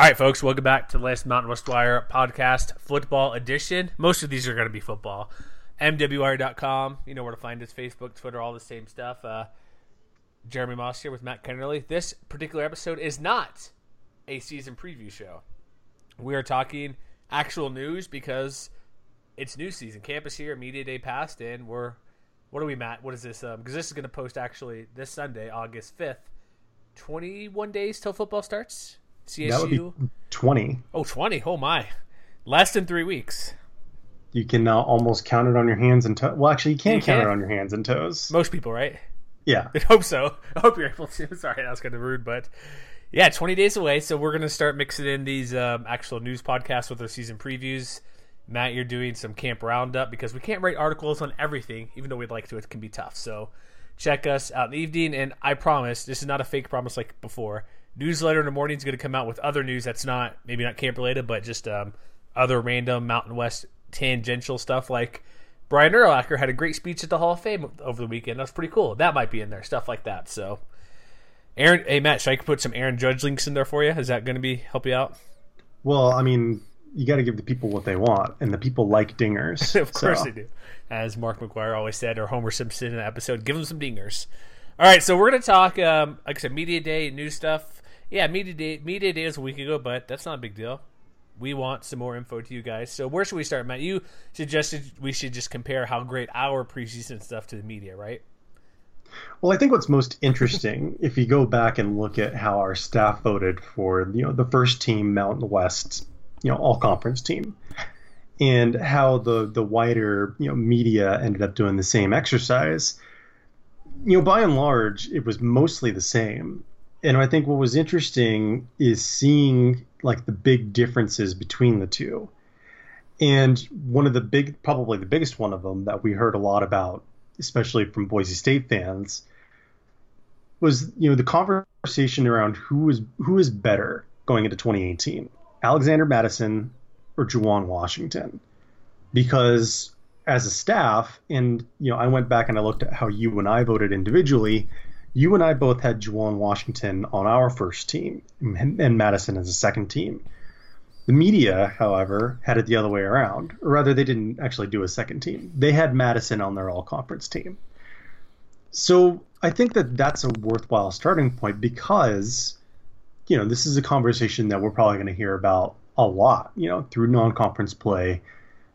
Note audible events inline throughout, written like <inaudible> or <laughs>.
All right, folks, welcome back to the last Mountain West Wire podcast, football edition. Most of these are going to be football. MWWire.com, you know where to find us Facebook, Twitter, all the same stuff. Uh, Jeremy Moss here with Matt Kennerly. This particular episode is not a season preview show. We are talking actual news because it's new season. Campus here, media day passed, and we're what are we, Matt? What is this? Because um, this is going to post actually this Sunday, August fifth. Twenty-one days till football starts. CSU. That would be twenty. Oh, 20. Oh my, less than three weeks. You can now almost count it on your hands and toes. Well, actually, you can you count can. it on your hands and toes. Most people, right? Yeah. <laughs> I hope so. I hope you're able to. <laughs> Sorry, that was kind of rude, but yeah, 20 days away. So we're going to start mixing in these um, actual news podcasts with our season previews. Matt, you're doing some camp roundup because we can't write articles on everything, even though we'd like to. It can be tough. So check us out in the evening. And I promise, this is not a fake promise like before. Newsletter in the morning is going to come out with other news that's not maybe not camp related, but just um, other random Mountain West tangential stuff like Brian Urlacher had a great speech at the Hall of Fame over the weekend. That's pretty cool. That might be in there, stuff like that. So, Aaron, hey Matt, should I put some Aaron Judge links in there for you? Is that going to be help you out? Well, I mean, you got to give the people what they want, and the people like dingers. <laughs> of course so. they do, as Mark McGwire always said, or Homer Simpson in an episode. Give them some dingers. All right, so we're going to talk, um, like I said, media day, new stuff. Yeah, media day, media day is a week ago, but that's not a big deal we want some more info to you guys. So where should we start, Matt? You suggested we should just compare how great our preseason stuff to the media, right? Well, I think what's most interesting, <laughs> if you go back and look at how our staff voted for, you know, the first team Mountain West, you know, all conference team, and how the the wider you know media ended up doing the same exercise. You know, by and large, it was mostly the same. And I think what was interesting is seeing like the big differences between the two. And one of the big, probably the biggest one of them that we heard a lot about, especially from Boise State fans, was you know the conversation around who is who is better going into 2018, Alexander Mattison or Juwan Washington, because as a staff, and you know I went back and I looked at how you and I voted individually you and I both had Juwan Washington on our first team and Mattison as a second team. The media, however, had it the other way around. Or rather, they didn't actually do a second team. They had Mattison on their all conference team. So I think that that's a worthwhile starting point because, you know, this is a conversation that we're probably going to hear about a lot, you know, through non conference play,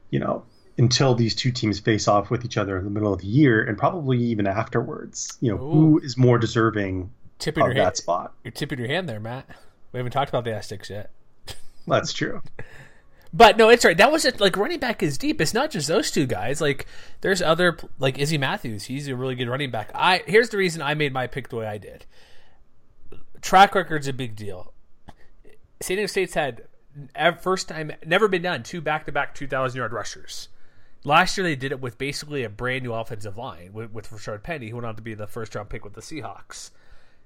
you know, until these two teams face off with each other in the middle of the year and probably even afterwards. You know, Ooh. who is more deserving tipping of that hand. spot? You're tipping your hand there, Matt. We haven't talked about the Aztecs yet. <laughs> That's true. But no, it's right. That was it. Like running back is deep. It's not just those two guys. Like there's other like Izzy Matthews. He's a really good running back. I here's the reason I made my pick the way I did. Track record's a big deal. San Diego State's had first time never been done two back to back two thousand yard rushers. Last year they did it with basically a brand new offensive line with, with Rashaad Penny, who went on to be the first round pick with the Seahawks.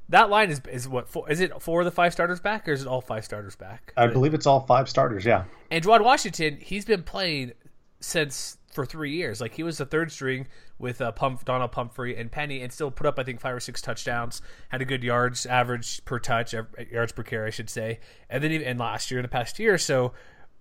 That line is is what four, is it four of the five starters back, or is it all five starters back? I believe it's all five starters. Yeah. And Juwan Washington, he's been playing since for three years. Like he was the third string with uh, Pump, Donald Pumphrey and Penny, and still put up I think five or six touchdowns. Had a good yards average per touch, yards per carry, I should say. And then even and last year in the past year, so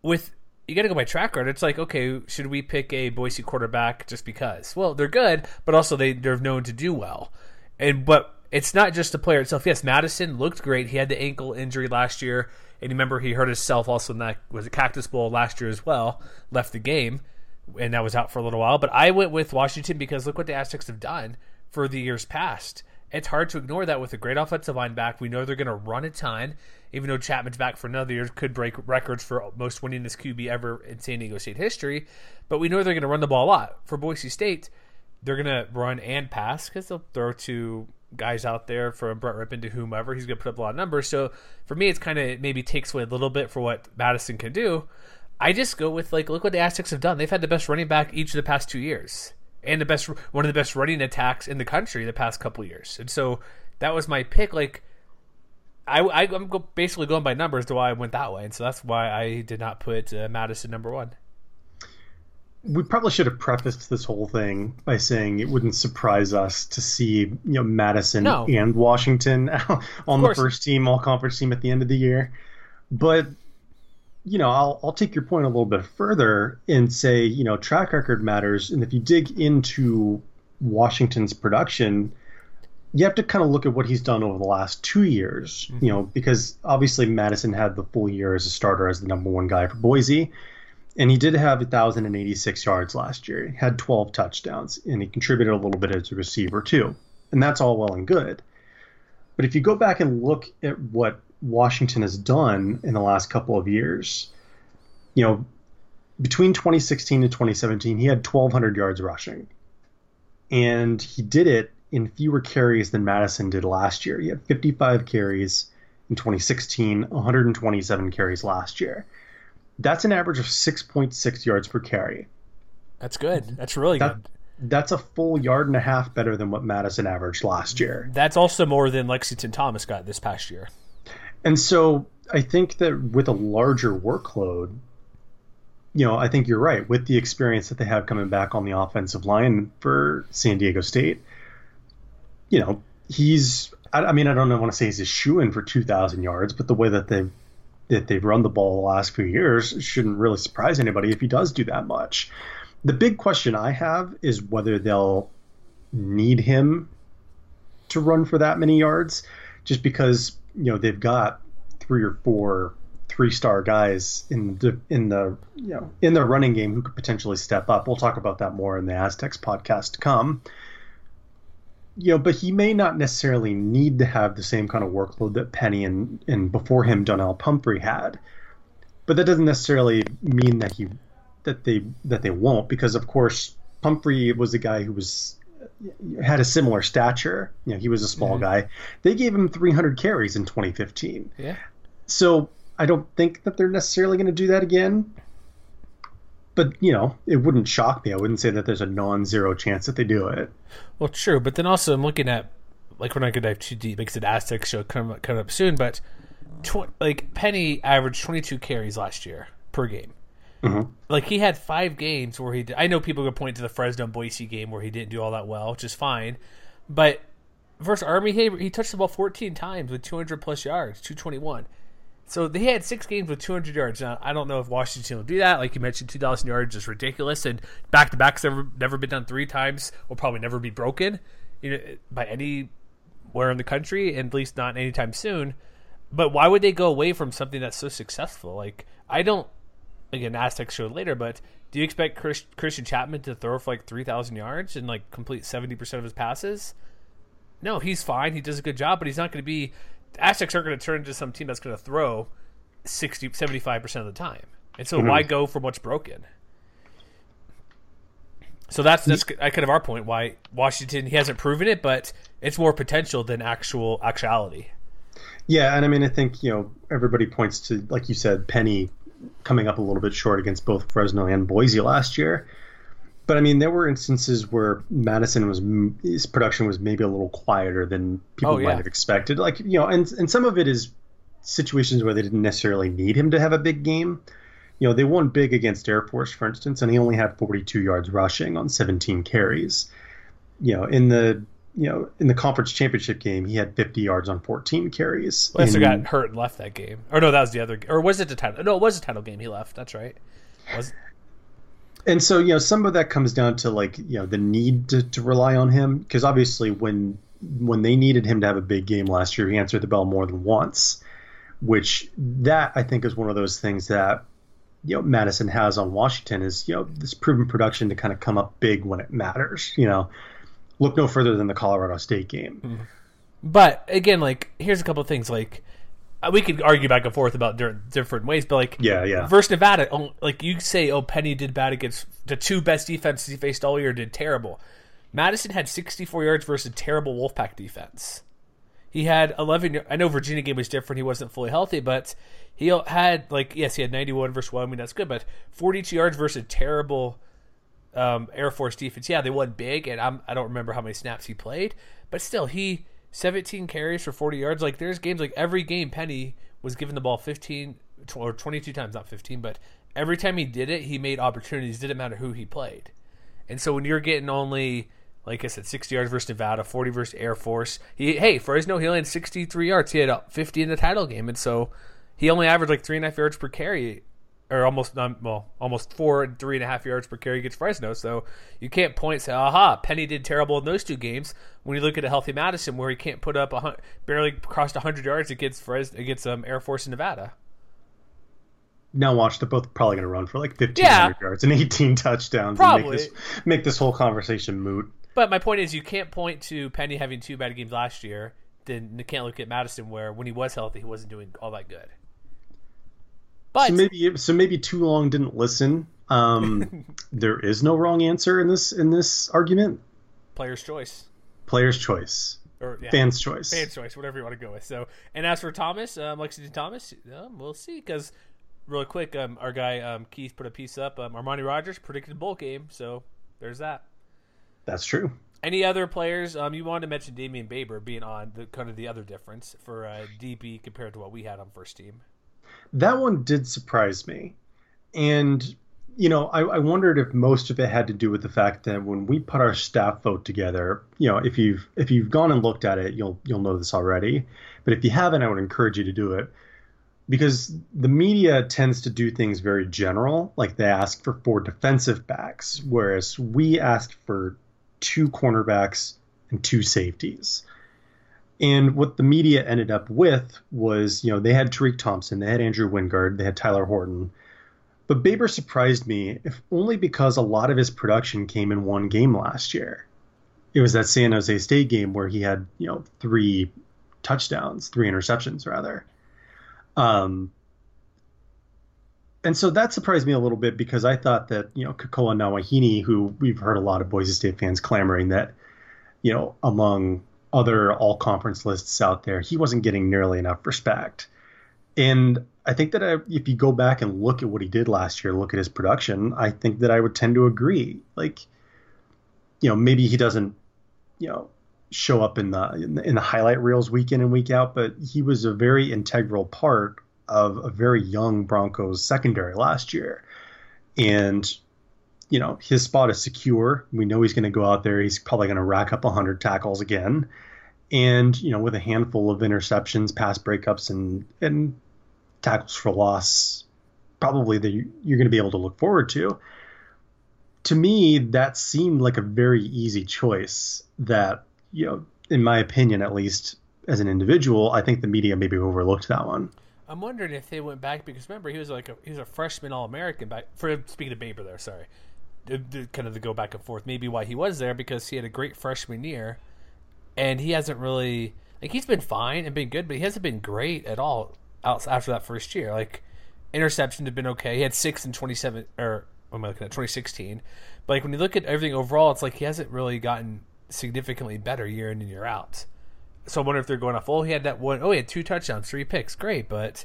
with you got to go by track record. It's like, okay, should we pick a Boise quarterback just because? Well, they're good, but also they they're known to do well. And but it's not just the player itself. Yes, Mattison looked great. He had the ankle injury last year, and remember he hurt himself also in that was a Cactus Bowl last year as well. Left the game, and that was out for a little while. But I went with Washington because look what the Aztecs have done for the years past. It's hard to ignore that with a great offensive line back. We know they're going to run a ton even though Chapman's back for another year, could break records for most winningest QB ever in San Diego State history. But we know they're going to run the ball a lot. For Boise State, they're going to run and pass because they'll throw to guys out there from Brett Rypien to whomever. He's going to put up a lot of numbers. So for me, it's kind of maybe takes away a little bit for what Mattison can do. I just go with like, look what the Aztecs have done. They've had the best running back each of the past two years, and the best one of the best running attacks in the country the past couple years. And so that was my pick. Like I, I am basically going by numbers to why I went that way, and so that's why I did not put uh, Mattison number one. We probably should have prefaced this whole thing by saying it wouldn't surprise us to see you know Mattison no. and Washington <laughs> on the first team, all conference team at the end of the year. But you know, I'll I'll take your point a little bit further and say, you know, track record matters, and if you dig into Washington's production, you have to kind of look at what he's done over the last two years. Mm-hmm. You know, because obviously Mattison had the full year as a starter as the number one guy for Boise, and he did have 1,086 yards last year. He had 12 touchdowns, and he contributed a little bit as a receiver too, and that's all well and good. But if you go back and look at what Washington has done in the last couple of years, you know, between 2016 and 2017, he had 1,200 yards rushing. And he did it in fewer carries than Mattison did last year. He had 55 carries in 2016, 127 carries last year. That's an average of 6.6 yards per carry. That's good. That's really that, good that's a full yard and a half better than what Mattison averaged last year. That's also more than Lexington Thomas got this past year. And so I think that with a larger workload, you know, I think you're right. With the experience that they have coming back on the offensive line for San Diego State, you know, he's. I, I mean, I don't want to say he's a shoe in for 2,000 yards, but the way that they've that they've run the ball the last few years shouldn't really surprise anybody if he does do that much. The big question I have is whether they'll need him to run for that many yards, just because you know they've got three or four three star guys in the in the you know in the running game who could potentially step up. We'll talk about that more in the Aztecs podcast to come. You know, but he may not necessarily need to have the same kind of workload that Penny and and before him Donnel Pumphrey had. But that doesn't necessarily mean that he that they that they won't because of course Pumphrey was a guy who was had a similar stature. You know, he was a small mm-hmm. guy. They gave him 300 carries in 2015. Yeah. So I don't think that they're necessarily going to do that again. But you know, it wouldn't shock me. I wouldn't say that there's a non-zero chance that they do it. Well, true, but then also I'm looking at like we're not going to dive too deep because the Aztec show coming coming up soon. But tw- like Penny averaged 22 carries last year per game. Mm-hmm. Like he had five games where he. Did, I know people could point to the Fresno Boise game where he didn't do all that well, which is fine. But versus Army, he, he touched the ball 14 times with 200 plus yards, 221. So they had six games with 200 yards. Now I don't know if Washington will do that. Like you mentioned, 2,000 yards is ridiculous, and back to backs never never been done three times. Will probably never be broken, you know, by anywhere in the country, and at least not anytime soon. But why would they go away from something that's so successful? Like I don't again Aztec showed later, but do you expect Chris, Christian Chapman to throw for like three thousand yards and like complete seventy percent of his passes? No, he's fine. He does a good job, but he's not going to be. Aztecs aren't going to turn into some team that's going to throw 60, 75 percent of the time. And so, mm-hmm. why go for what's broken? So that's that's kind of our point. Why Washington he hasn't proven it, but it's more potential than actual actuality. Yeah, and I mean, I think you know everybody points to like you said, Penny coming up a little bit short against both Fresno and Boise last year. But I mean, there were instances where Mattison was his production was maybe a little quieter than people oh, yeah. might have expected. Like you know, and and some of it is situations where they didn't necessarily need him to have a big game. You know, they won big against Air Force, for instance, and he only had 42 yards rushing on 17 carries. You know, in the you know, in the conference championship game, he had 50 yards on 14 carries. Lester got hurt and left that game. Or no, that was the other. Game. Or was it the title? No, it was a title game. He left. That's right. Was. And so you know, some of that comes down to like you know the need to, to rely on him because obviously when when they needed him to have a big game last year, he answered the bell more than once. Which that I think is one of those things that you know Mattison has on Washington is you know this proven production to kind of come up big when it matters. You know look no further than the Colorado State game. Mm-hmm. But again, like here's a couple of things. Like uh, we could argue back and forth about different ways, but like yeah, yeah. Versus Nevada, oh, like you say, oh Penny did bad against the two best defenses he faced all year, did terrible. Mattison had 64 yards versus a terrible Wolfpack defense. He had 11. I know Virginia game was different; he wasn't fully healthy, but he had like yes, he had 91 versus Wyoming. That's good, but 42 yards versus a terrible um, Air Force defense. Yeah, they won big, and I'm, I don't remember how many snaps he played, but still, he 17 carries for 40 yards. Like there's games like every game Penny was given the ball 15 or 22 times, not 15, but every time he did it, he made opportunities. Didn't matter who he played, and so when you're getting only like I said, 60 yards versus Nevada, 40 versus Air Force. He, hey, Fresno, he only had 63 yards. He had 50 in the title game, and so he only averaged like three and a half yards per carry, or almost um, well, almost four and three and a half yards per carry against Fresno. So you can't point and say, "Aha, Penny did terrible in those two games." When you look at a healthy Mattison, where he can't put up a barely crossed hundred yards against Fres- against um, Air Force in Nevada. Now watch, they're both probably going to run for like 1,500 Yeah. yards and 18 touchdowns. Probably. And make, this, make this whole conversation moot. But my point is, you can't point to Penny having two bad games last year. Then you can't look at Mattison, where when he was healthy, he wasn't doing all that good. But So maybe so maybe too long didn't listen. Um, <laughs> there is no wrong answer in this in this argument. player's choice, Player's choice, or yeah, fans' choice. fan's choice, whatever you want to go with. So, and as for Thomas, um, Lexington Thomas, um, we'll see. Because real quick, um, our guy um, Keith put a piece up. Um, Armani Rogers predicted a bowl game, so there's that. That's true. Any other players? Um, you wanted to mention Dameon Baber being on the kind of the other difference for uh, DB compared to what we had on first team. That one did surprise me, and you know I, I wondered if most of it had to do with the fact that when we put our staff vote together, you know if you've if you've gone and looked at it, you'll you'll know this already. But if you haven't, I would encourage you to do it because the media tends to do things very general, like they ask for four defensive backs, whereas we asked for two cornerbacks and two safeties. And what the media ended up with was, you know, they had Tariq Thompson, they had Andrew Wingard, they had Tyler Horton. But Baber surprised me, if only because a lot of his production came in one game last year. It was that San Jose State game where he had, you know, three touchdowns, three interceptions rather. Um, and so that surprised me a little bit because I thought that, you know, Kekoa Nawahine, who we've heard a lot of Boise State fans clamoring that, you know, among other all conference lists out there, he wasn't getting nearly enough respect. And I think that I, if you go back and look at what he did last year, look at his production, I think that I would tend to agree. Like, you know, maybe he doesn't, you know, show up in the in the, in the highlight reels week in and week out, but he was a very integral part of a very young Broncos secondary last year. And you know, his spot is secure. We know he's going to go out there. He's probably going to rack up 100 tackles again. And, you know, with a handful of interceptions, pass breakups, and, and tackles for loss, probably that you're going to be able to look forward to. To me, that seemed like a very easy choice that, you know, in my opinion, at least as an individual, I think the media maybe overlooked that one. I'm wondering if they went back because remember he was like a, he was a freshman All American back for speaking of Baber there. Sorry, kind of the go back and forth. Maybe why he was there because he had a great freshman year, and he hasn't really like he's been fine and been good, but he hasn't been great at all after that first year. Like interceptions have been okay. He had six in 27 or what am I looking at 2016, but like when you look at everything overall, it's like he hasn't really gotten significantly better year in and year out. So I wonder if they're going off. Oh, he had that one. Oh, he had two touchdowns, three picks. Great, but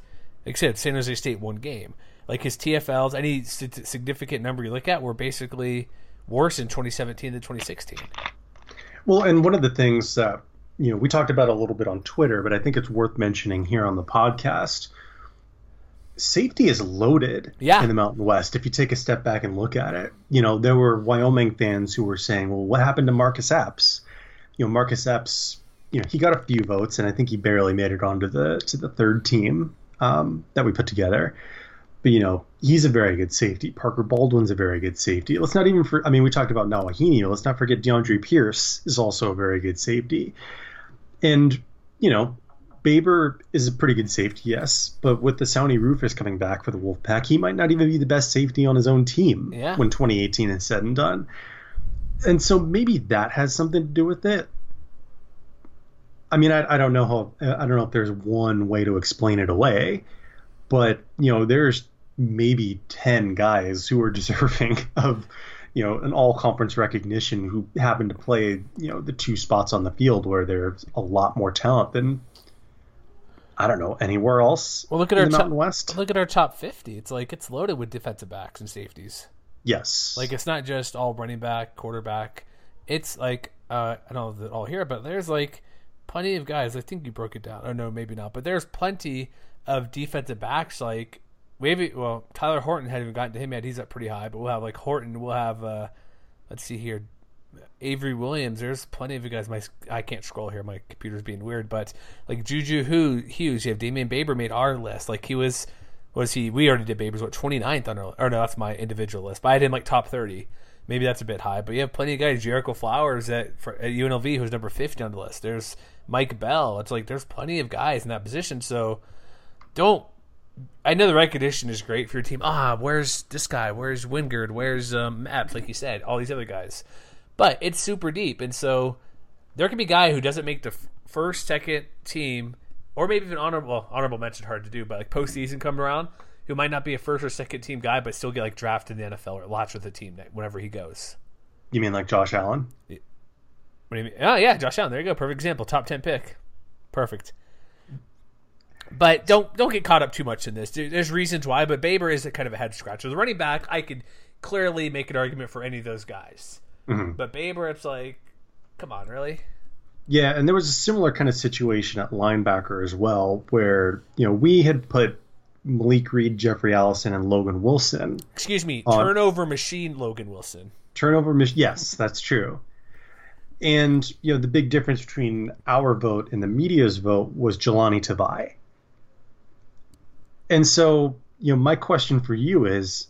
said, San Jose State one game. Like his TFLs, any significant number you look at, were basically worse in 2017 than 2016. Well, and one of the things that you know we talked about a little bit on Twitter, but I think it's worth mentioning here on the podcast. Safety is loaded Yeah. in the Mountain West. If you take a step back and look at it, you know there were Wyoming fans who were saying, "Well, what happened to Marcus Epps?" You know, Marcus Epps, you know, he got a few votes, and I think he barely made it onto the to the third team um, that we put together. But you know, he's a very good safety. Parker Baldwin's a very good safety. Let's not even for I mean, we talked about Nawahine. Let's not forget DeAndre Pierce is also a very good safety. And, you know, Baber is a pretty good safety, yes, but with Asauni Rufus coming back for the Wolfpack, he might not even be the best safety on his own team Yeah. when 2018 is said and done. And so maybe that has something to do with it. I mean, I, I don't know how I don't know if there's one way to explain it away, but you know, there's maybe ten guys who are <laughs> deserving of you know an all conference recognition who happen to play you know the two spots on the field where there's a lot more talent than I don't know anywhere else. Well, look at in our top, Mountain West. look at our top 50. It's like it's loaded with defensive backs and safeties. Yes, Like it's not just all running back, quarterback. It's like uh, I don't know they're all here, but there's like plenty of guys. I think you broke it down. Oh no, maybe not. But there's plenty of defensive backs. Like maybe well, Tyler Horton hadn't even gotten to him yet. He's up pretty high, but we'll have like Horton. We'll have uh, let's see here, Avery Williams. There's plenty of you guys. My I can't scroll here. My computer's being weird. But like Juju Hughes, you have Dameon Baber made our list. Like he was, was he? We already did Baber's what 29th on our. Or no, that's my individual list. But I had him like top 30. Maybe that's a bit high. But you have plenty of guys. Jericho Flowers at, for, at UNLV, who's number 50 on the list. There's Mike Bell. It's like there's plenty of guys in that position. So don't I know the recognition is great for your team. Ah, where's this guy? Where's Wingard? Where's um, Maps? Like you said, all these other guys. But it's super deep, and so there can be a guy who doesn't make the f- first, second team, or maybe even honorable well, honorable mention hard to do, but like postseason come around, who might not be a first or second team guy, but still get like drafted in the NFL or latch with the team whenever he goes. You mean like Josh Allen? What do you mean? Oh yeah, Josh Allen. There you go. Perfect example. Top ten pick. Perfect. But don't don't get caught up too much in this. There's reasons why, but Baber is a kind of a head scratcher. The running back, I could clearly make an argument for any of those guys. Mm-hmm. But Baber, it's like, come on, really? Yeah, and there was a similar kind of situation at linebacker as well, where you know we had put Malik Reed, Jeffrey Allison, and Logan Wilson. Excuse me, on... turnover machine, Logan Wilson. Turnover machine. Yes, that's true. And you know the big difference between our vote and the media's vote was Jahlani Tavai. And so, you know, my question for you is,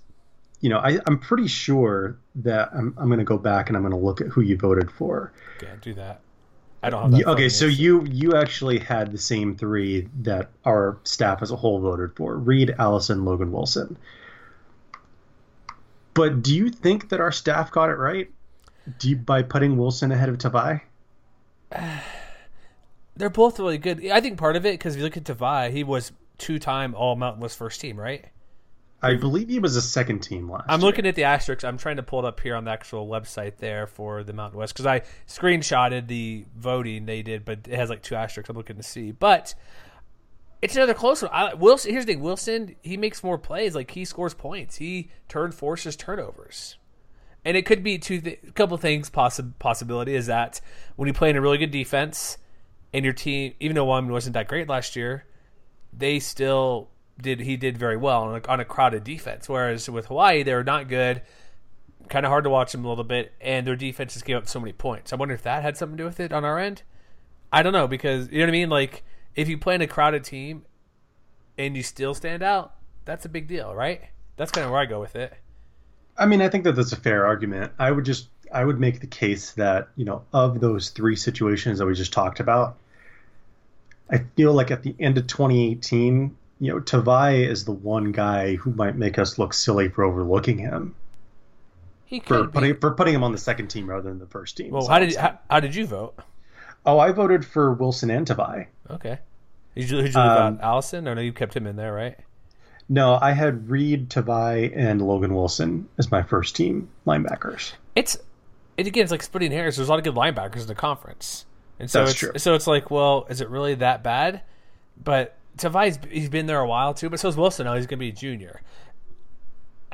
you know, I, am pretty sure that I'm, I'm going to go back and I'm going to look at who you voted for. Yeah, do that. I don't have Okay, so you you actually had the same three that our staff as a whole voted for: Reed, Allison, Logan Wilson. But do you think that our staff got it right? Do you, by putting Wilson ahead of Tavai? <sighs> They're both really good. I think part of it because if you look at Tavai, he was two-time All Mountain West first team, right? I believe he was a second team last. I'm year. looking at the asterisks. I'm trying to pull it up here on the actual website there for the Mountain West because I screenshotted the voting they did, but it has like two asterisks. I'm looking to see, but it's another close one. I, Wilson. Here's the thing: Wilson he makes more plays. Like he scores points. He turn forces turnovers, and it could be two th- couple things. Possi- possibility is that when you play in a really good defense, and your team, even though one wasn't that great last year, they still did he did very well on a, on a crowded defense. Whereas with Hawaii, they were not good, kind of hard to watch them a little bit, and their defenses gave up so many points. I wonder if that had something to do with it on our end. I don't know because you know what I mean. Like if you play in a crowded team and you still stand out, that's a big deal, right? That's kind of where I go with it. I mean, I think that that's a fair argument. I would just I would make the case that you know of those three situations that we just talked about, I feel like at the end of 2018, you know, Tavai is the one guy who might make us look silly for overlooking him. He could for putting for putting him on the second team rather than the first team. Well, how did how, how, did you vote? Oh, I voted for Wilson and Tavai. Okay. Did you, did you um, leave Allison? Or no, you kept him in there, right? No, I had Reed, Tavai, and Logan Wilson as my first team linebackers. It's it again. It's like splitting hairs. There's a lot of good linebackers in the conference. And so That's it's true. so it's like, well, is it really that bad? But Tavai's he's been there a while too, but so is Wilson. Now he's going to be a junior.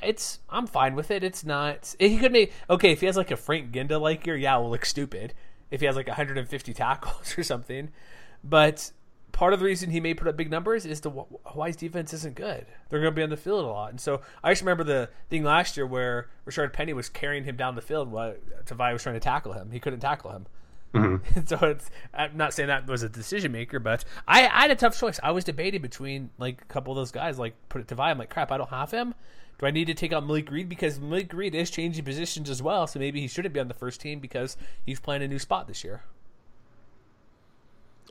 It's I'm fine with it. It's not. He could make okay if he has like a Frank Ginda like year. Yeah, it will look stupid if he has like 150 tackles <laughs> or something. But part of the reason he may put up big numbers is the Hawaii's defense isn't good. They're going to be on the field a lot, and so I just remember the thing last year where Rashaad Penny was carrying him down the field while Tavai was trying to tackle him. He couldn't tackle him. Mm-hmm. <laughs> so it's I'm not saying that was a decision maker, but I, I, had a tough choice. I was debating between like a couple of those guys. Like put it to Vi. I'm like, crap, I don't have him. Do I need to take out Malik Reed because Malik Reed is changing positions as well? So maybe he shouldn't be on the first team because he's playing a new spot this year.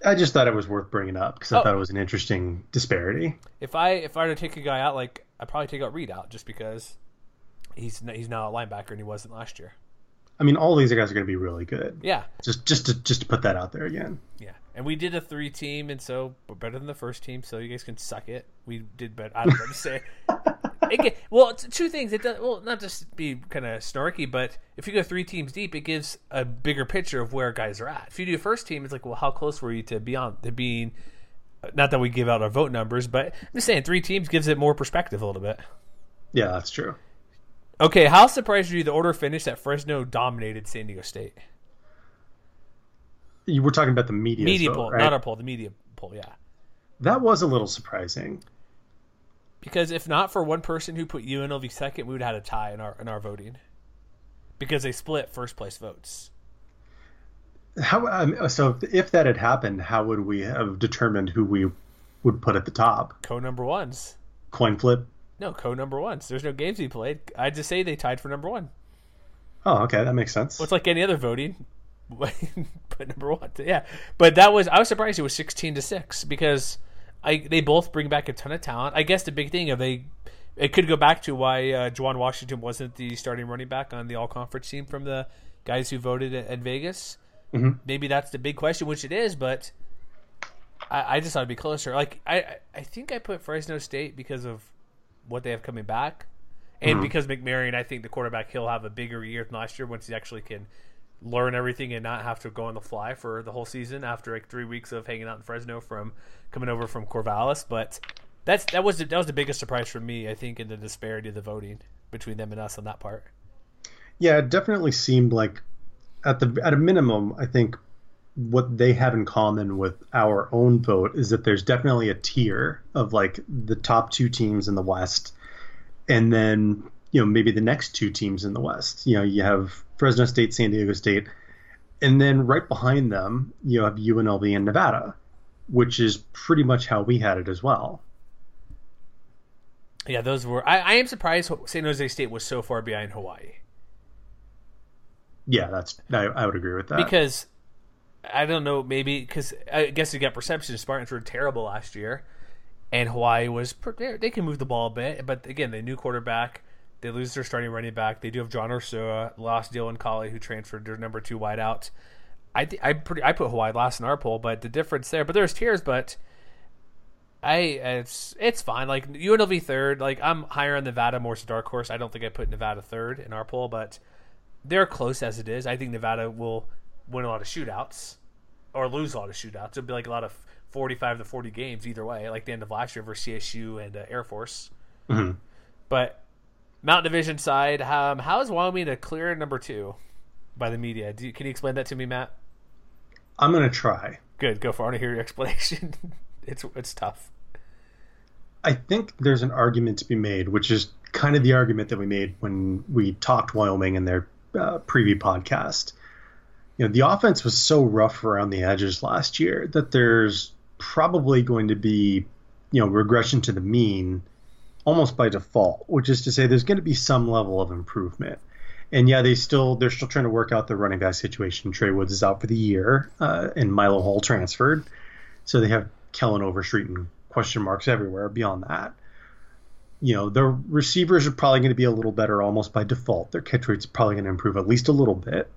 I just thought it was worth bringing up because I oh. thought it was an interesting disparity. If I if I were to take a guy out, like I'd probably take out Reed out just because he's he's now a linebacker and he wasn't last year. I mean, all these guys are going to be really good. Yeah. Just just to just to put that out there again. Yeah, and we did a three team, and so we're better than the first team. So you guys can suck it. We did better. I don't know to say. <laughs> It, well, two things. It does well, not just be kind of snarky, but if you go three teams deep, it gives a bigger picture of where guys are at. If you do first team, it's like, well, how close were you to beyond to being? Uh, not that we give out our vote numbers, but I'm just saying three teams gives it more perspective a little bit. Yeah, that's true. Okay, how surprised were you the order finished that Fresno dominated San Diego State? You were talking about the media media poll, right? not our poll, the media poll. Yeah, that was a little surprising. Because if not for one person who put UNLV second, we would have had a tie in our in our voting. Because they split first place votes. How um, so? If that had happened, how would we have determined who we would put at the top? Co number ones. Coin flip. No, co number ones. There's no games he played. I'd just say they tied for number one. Oh, okay, that makes sense. Well, it's like any other voting. <laughs> but number one, yeah. But that was I was surprised it was sixteen to six because I they both bring back a ton of talent. I guess the big thing of they it could go back to why uh, Juwan Washington wasn't the starting running back on the all conference team from the guys who voted at, at Vegas. Mm-hmm. Maybe that's the big question, which it is, but I, I just thought it'd be closer. Like I, I think I put Fresno State because of what they have coming back, and Mm-hmm. because McMaryion, I think the quarterback he'll have a bigger year than last year once he actually can learn everything and not have to go on the fly for the whole season after like three weeks of hanging out in Fresno from coming over from Corvallis. But that's that was the, that was the biggest surprise for me, I think, in the disparity of the voting between them and us on that part. Yeah, it definitely seemed like at the at a minimum, I think what they have in common with our own vote is that there's definitely a tier of like the top two teams in the West, and then you know maybe the next two teams in the West. You know, you have Fresno State, San Diego State, and then right behind them you have UNLV and Nevada, which is pretty much how we had it as well. Yeah, those were. I, I am surprised San Jose State was so far behind Hawaii. Yeah, that's I, I would agree with that. because I don't know, maybe because I guess you got perception Spartans were terrible last year, and Hawaii was they can move the ball a bit, but again, they new quarterback. They lose their starting running back. They do have John Ursua, lost Dylan Collie, who transferred their number two wideout. I th- I pretty I put Hawaii last in our poll, but the difference there. But there's tears, but I it's it's fine. Like UNLV third. Like I'm higher on Nevada, more as a dark horse. I don't think I put Nevada third in our poll, but they're close as it is. I think Nevada will win a lot of shootouts or lose a lot of shootouts. It'll be like a lot of 45 to 40 games either way, like the end of last year versus CSU and uh, Air Force. Mhm. But Mountain Division side, um, how is Wyoming a clear number two by the media? Do you, can you explain that to me, Matt? I'm gonna try. Good, go for it. I want to hear your <laughs> explanation. it's it's tough. I think there's an argument to be made, which is kind of the argument that we made when we talked Wyoming in their uh, preview podcast. You know, the offense was so rough around the edges last year that there's probably going to be, you know, regression to the mean almost by default, which is to say there's going to be some level of improvement. And yeah, they still they're still trying to work out the running back situation. Trey Woods is out for the year, uh, and Milo Hall transferred, so they have Kellen Overstreet and question marks everywhere beyond that. You know, the receivers are probably going to be a little better almost by default. Their catch rate's probably going to improve at least a little bit.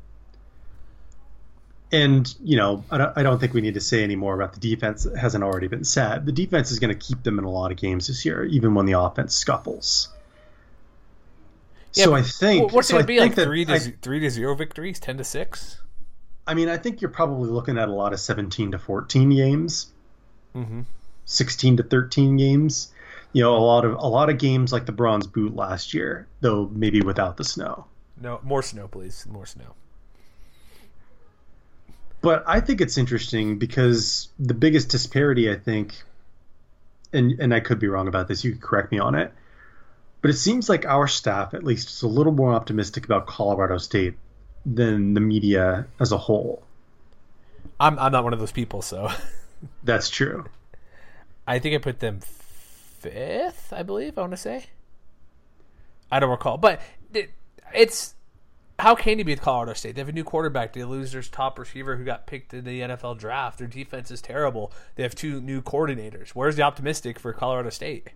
And, you know, I don't, I don't think we need to say any more about the defense that hasn't already been said. The defense is going to keep them in a lot of games this year, even when the offense scuffles. Yeah, so I think What's so it I going to be like think that three to I- z- three to zero victories, ten to six? I mean, I think you're probably looking at a lot of 17 to 14 games, Mm-hmm. 16 to 13 games. You know, a lot of a lot of games like the Bronze Boot last year, though maybe without the snow. No, more snow, please. More snow. But I think it's interesting because the biggest disparity, I think, and and I could be wrong about this. You could correct me on it. But it seems like our staff, at least, is a little more optimistic about Colorado State than the media as a whole. I'm I'm not one of those people, so <laughs> That's true. I think I put them fifth. I believe I want to say. I don't recall, but it, it's how can you beat Colorado State? They have a new quarterback. They lose their top receiver who got picked in the NFL draft. Their defense is terrible. They have two new coordinators. Where's the optimistic for Colorado State?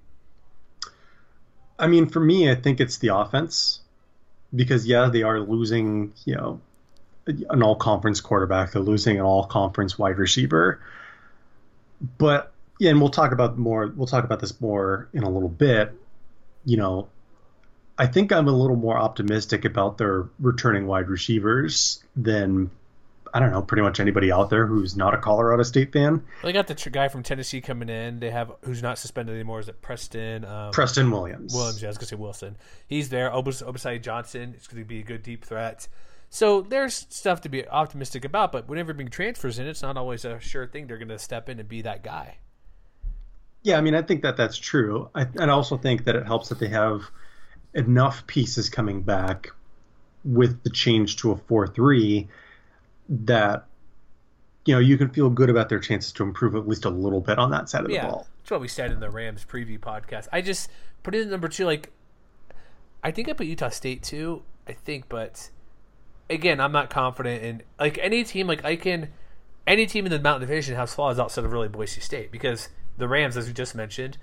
I mean, for me, I think it's the offense because yeah, they are losing, you know, an all-conference quarterback. They're losing an all-conference wide receiver. But yeah, and we'll talk about more. We'll talk about this more in a little bit. You know, I think I'm a little more optimistic about their returning wide receivers than I don't know, pretty much anybody out there who's not a Colorado State fan. They got the tr- guy from Tennessee coming in. They have who's not suspended anymore. Is it Preston? Um, Preston Williams. Williams, yeah, I was gonna say Wilson. He's there. Obas- Obasai Johnson It's going to be a good deep threat. So there's stuff to be optimistic about, but whenever being transfers in, it's not always a sure thing they're going to step in and be that guy. Yeah, I mean, I think that that's true. I, and I also think that it helps that they have enough pieces coming back with the change to a 4 3 that you know, you can feel good about their chances to improve at least a little bit on that side of yeah, the ball. that's what we said in the Rams preview podcast. I just put in number two. Like, I think I put Utah State too. I think, but again, I'm not confident in like any team. Like I can, any team in the Mountain Division has flaws outside of really Boise State because the Rams, as we just mentioned,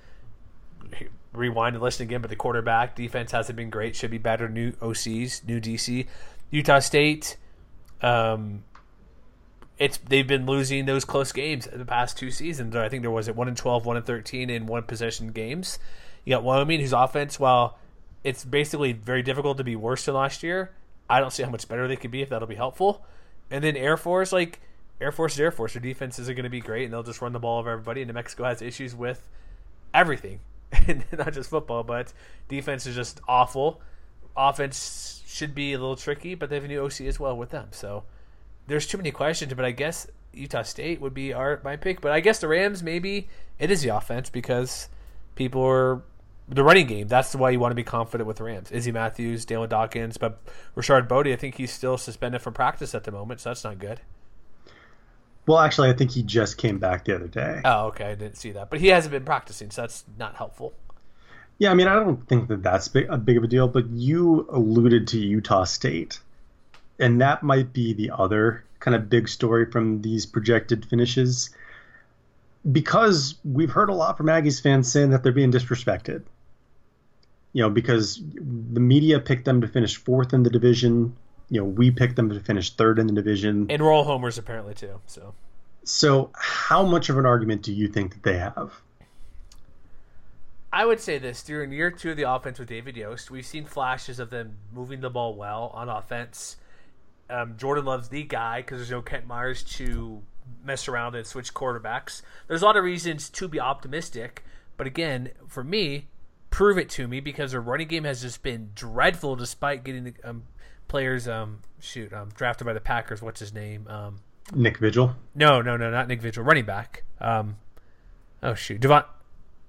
rewind and listen again. But the quarterback defense hasn't been great. Should be better. New OCs, new DC. Utah State. Um, it's they've been losing those close games in the past two seasons. I think there was it one in 12, 1 in thirteen in one possession games. You got Wyoming, whose offense, while it's basically very difficult to be worse than last year, I don't see how much better they could be if that'll be helpful. And then Air Force, like Air Force is Air Force. Their defense isn't going to be great, and they'll just run the ball over everybody. And New Mexico has issues with everything, <laughs> not just football, but defense is just awful. Offense should be a little tricky, but they have a new OC as well with them. So there's too many questions. But I guess Utah State would be our my pick. But I guess the Rams maybe it is the offense because people are the running game. That's why you want to be confident with the Rams. Izzy Matthews, Dale Dawkins, but Rashard Bodie, I think he's still suspended from practice at the moment, so that's not good. Well, actually, I think he just came back the other day. Oh, okay, I didn't see that, but he hasn't been practicing, so that's not helpful. Yeah, I mean, I don't think that that's big, a big of a deal, but you alluded to Utah State, and that might be the other kind of big story from these projected finishes, because we've heard a lot from Aggies fans saying that they're being disrespected you know, because the media picked them to finish fourth in the division. You know, we picked them to finish third in the division. And roll homers apparently too. So, so how much of an argument do you think that they have? I would say this during year two of the offense with David Yost, we've seen flashes of them moving the ball well on offense. Um, Jordan Love's the guy because there's no Kent Myers to mess around and switch quarterbacks. There's a lot of reasons to be optimistic, but again, for me, prove it to me because their running game has just been dreadful despite getting um, players um, shoot um, drafted by the Packers. What's his name? Um, Nick Vigil. No, no, no, not Nick Vigil. Running back. Um, oh shoot, Devon.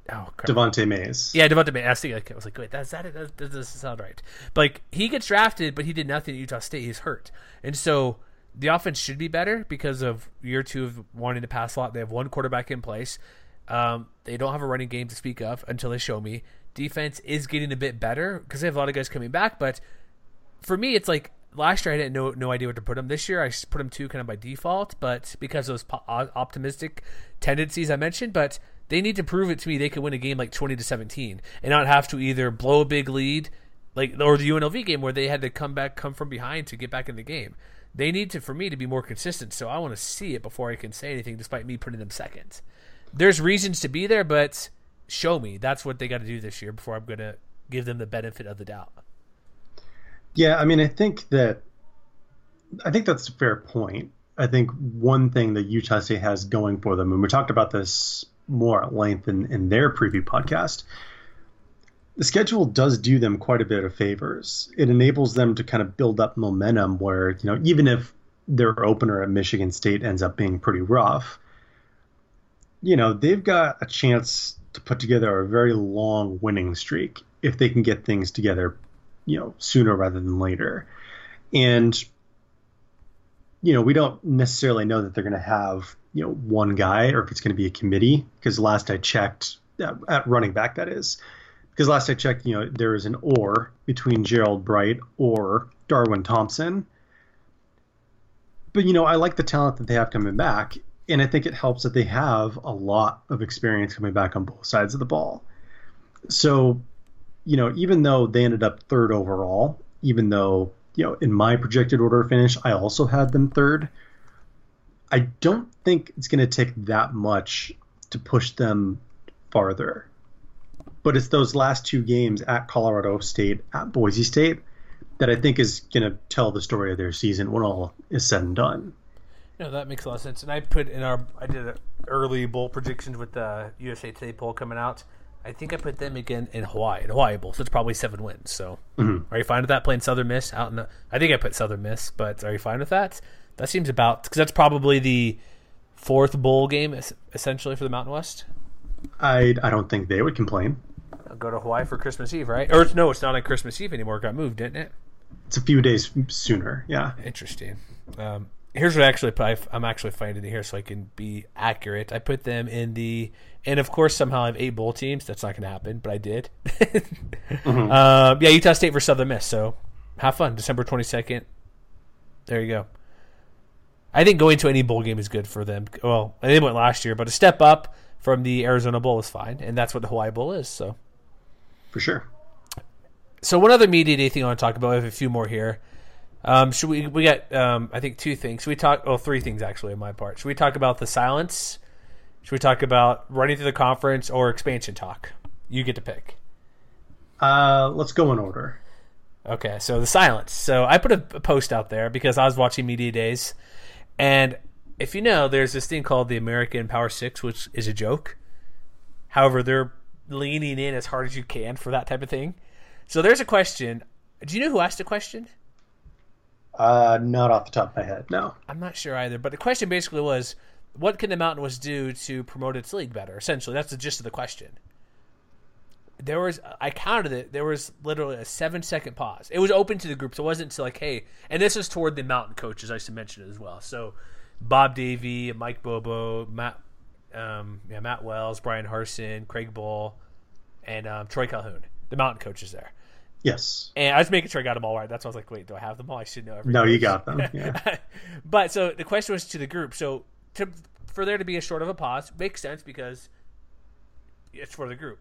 Oh, Devante Mays. Yeah, Devante Mays. I was, thinking, I was like, wait, that's that. That doesn't sound right. But like, he gets drafted, but he did nothing at Utah State. He's hurt, and so the offense should be better because of year two of wanting to pass a lot. They have one quarterback in place. Um, they don't have a running game to speak of until they show me defense is getting a bit better because they have a lot of guys coming back. But for me, it's like last year I didn't know no idea what to put them. This year I put them two kind of by default, but because of those po- optimistic tendencies I mentioned. But they need to prove it to me they can win a game like twenty to seventeen and not have to either blow a big lead, like or the UNLV game where they had to come back, come from behind to get back in the game. They need to for me to be more consistent. So I want to see it before I can say anything, despite me putting them second. There's reasons to be there, but show me. That's what they got to do this year before I'm to give them the benefit of the doubt. Yeah, I mean, I think that I think that's a fair point. I think one thing that Utah State has going for them, and we talked about this more at length in, in their preview podcast, the schedule does do them quite a bit of favors. It enables them to kind of build up momentum where, you know, even if their opener at Michigan State ends up being pretty rough, you know, they've got a chance to put together a very long winning streak if they can get things together, you know, sooner rather than later. And you know, we don't necessarily know that they're going to have, you know, one guy or if it's going to be a committee because last I checked at running back that is because last I checked, you know, there is an or between Gerald Bright or Darwin Thompson. But you know, I like the talent that they have coming back, and I think it helps that they have a lot of experience coming back on both sides of the ball. So, you know, even though they ended up third overall, even though, you know, in my projected order of finish, I also had them third, I don't think it's going to take that much to push them farther. But it's those last two games at Colorado State, at Boise State, that I think is going to tell the story of their season when all is said and done. No, that makes a lot of sense. And I put in our I did early bowl predictions with the USA Today poll coming out. I think I put them again in Hawaii, in Hawaii Bowl. So it's probably seven wins. So mm-hmm. are you fine with that playing Southern Miss out in the? I think I put Southern Miss, but are you fine with that? That seems about because that's probably the fourth bowl game essentially for the Mountain West. I I don't think they would complain. I'll go to Hawaii for Christmas Eve, right? Or no, it's not on Christmas Eve anymore. It got moved, didn't it? It's a few days sooner. Yeah. Interesting. Um, here's what I actually put. I'm actually finding it here so I can be accurate. I put them in the, and of course somehow I have eight bowl teams. That's not going to happen, but I did. <laughs> mm-hmm. uh, yeah, Utah State versus Southern Miss. So have fun, December 22nd. There you go. I think going to any bowl game is good for them. Well, they went last year, but a step up from the Arizona Bowl is fine, and that's what the Hawaii Bowl is. So, for sure. So one other media day thing I want to talk about. I have a few more here. Um, should we? We got um, I think two things. Should we talk? Oh, three things actually on my part. Should we talk about the silence? Should we talk about running through the conference or expansion talk? You get to pick. Uh, let's go in order. Okay, so the silence. So I put a, a post out there because I was watching media days, and if you know, there's this thing called the American Power Six, which is a joke. However, they're leaning in as hard as you can for that type of thing. So there's a question. Do you know who asked the question? Uh, not off the top of my head. No, I'm not sure either. But the question basically was, what can the Mountain West do to promote its league better? Essentially, that's the gist of the question. There was, I counted it. There was literally a seven second pause. It was open to the group, so it wasn't to like, hey, and this is toward the Mountain coaches. I should mention it as well. So, Bob Davie, Mike Bobo, Matt, um, yeah, Matt Wells, Bryan Harsin, Craig Bohl, and um, Troy Calhoun, the Mountain coaches there. Yes. And I was making sure I got them all right. That's why I was like, wait, do I have them all? I should know everything. No, you got them. Yeah. <laughs> but so the question was to the group. So to, for there to be a short of a pause makes sense because it's for the group.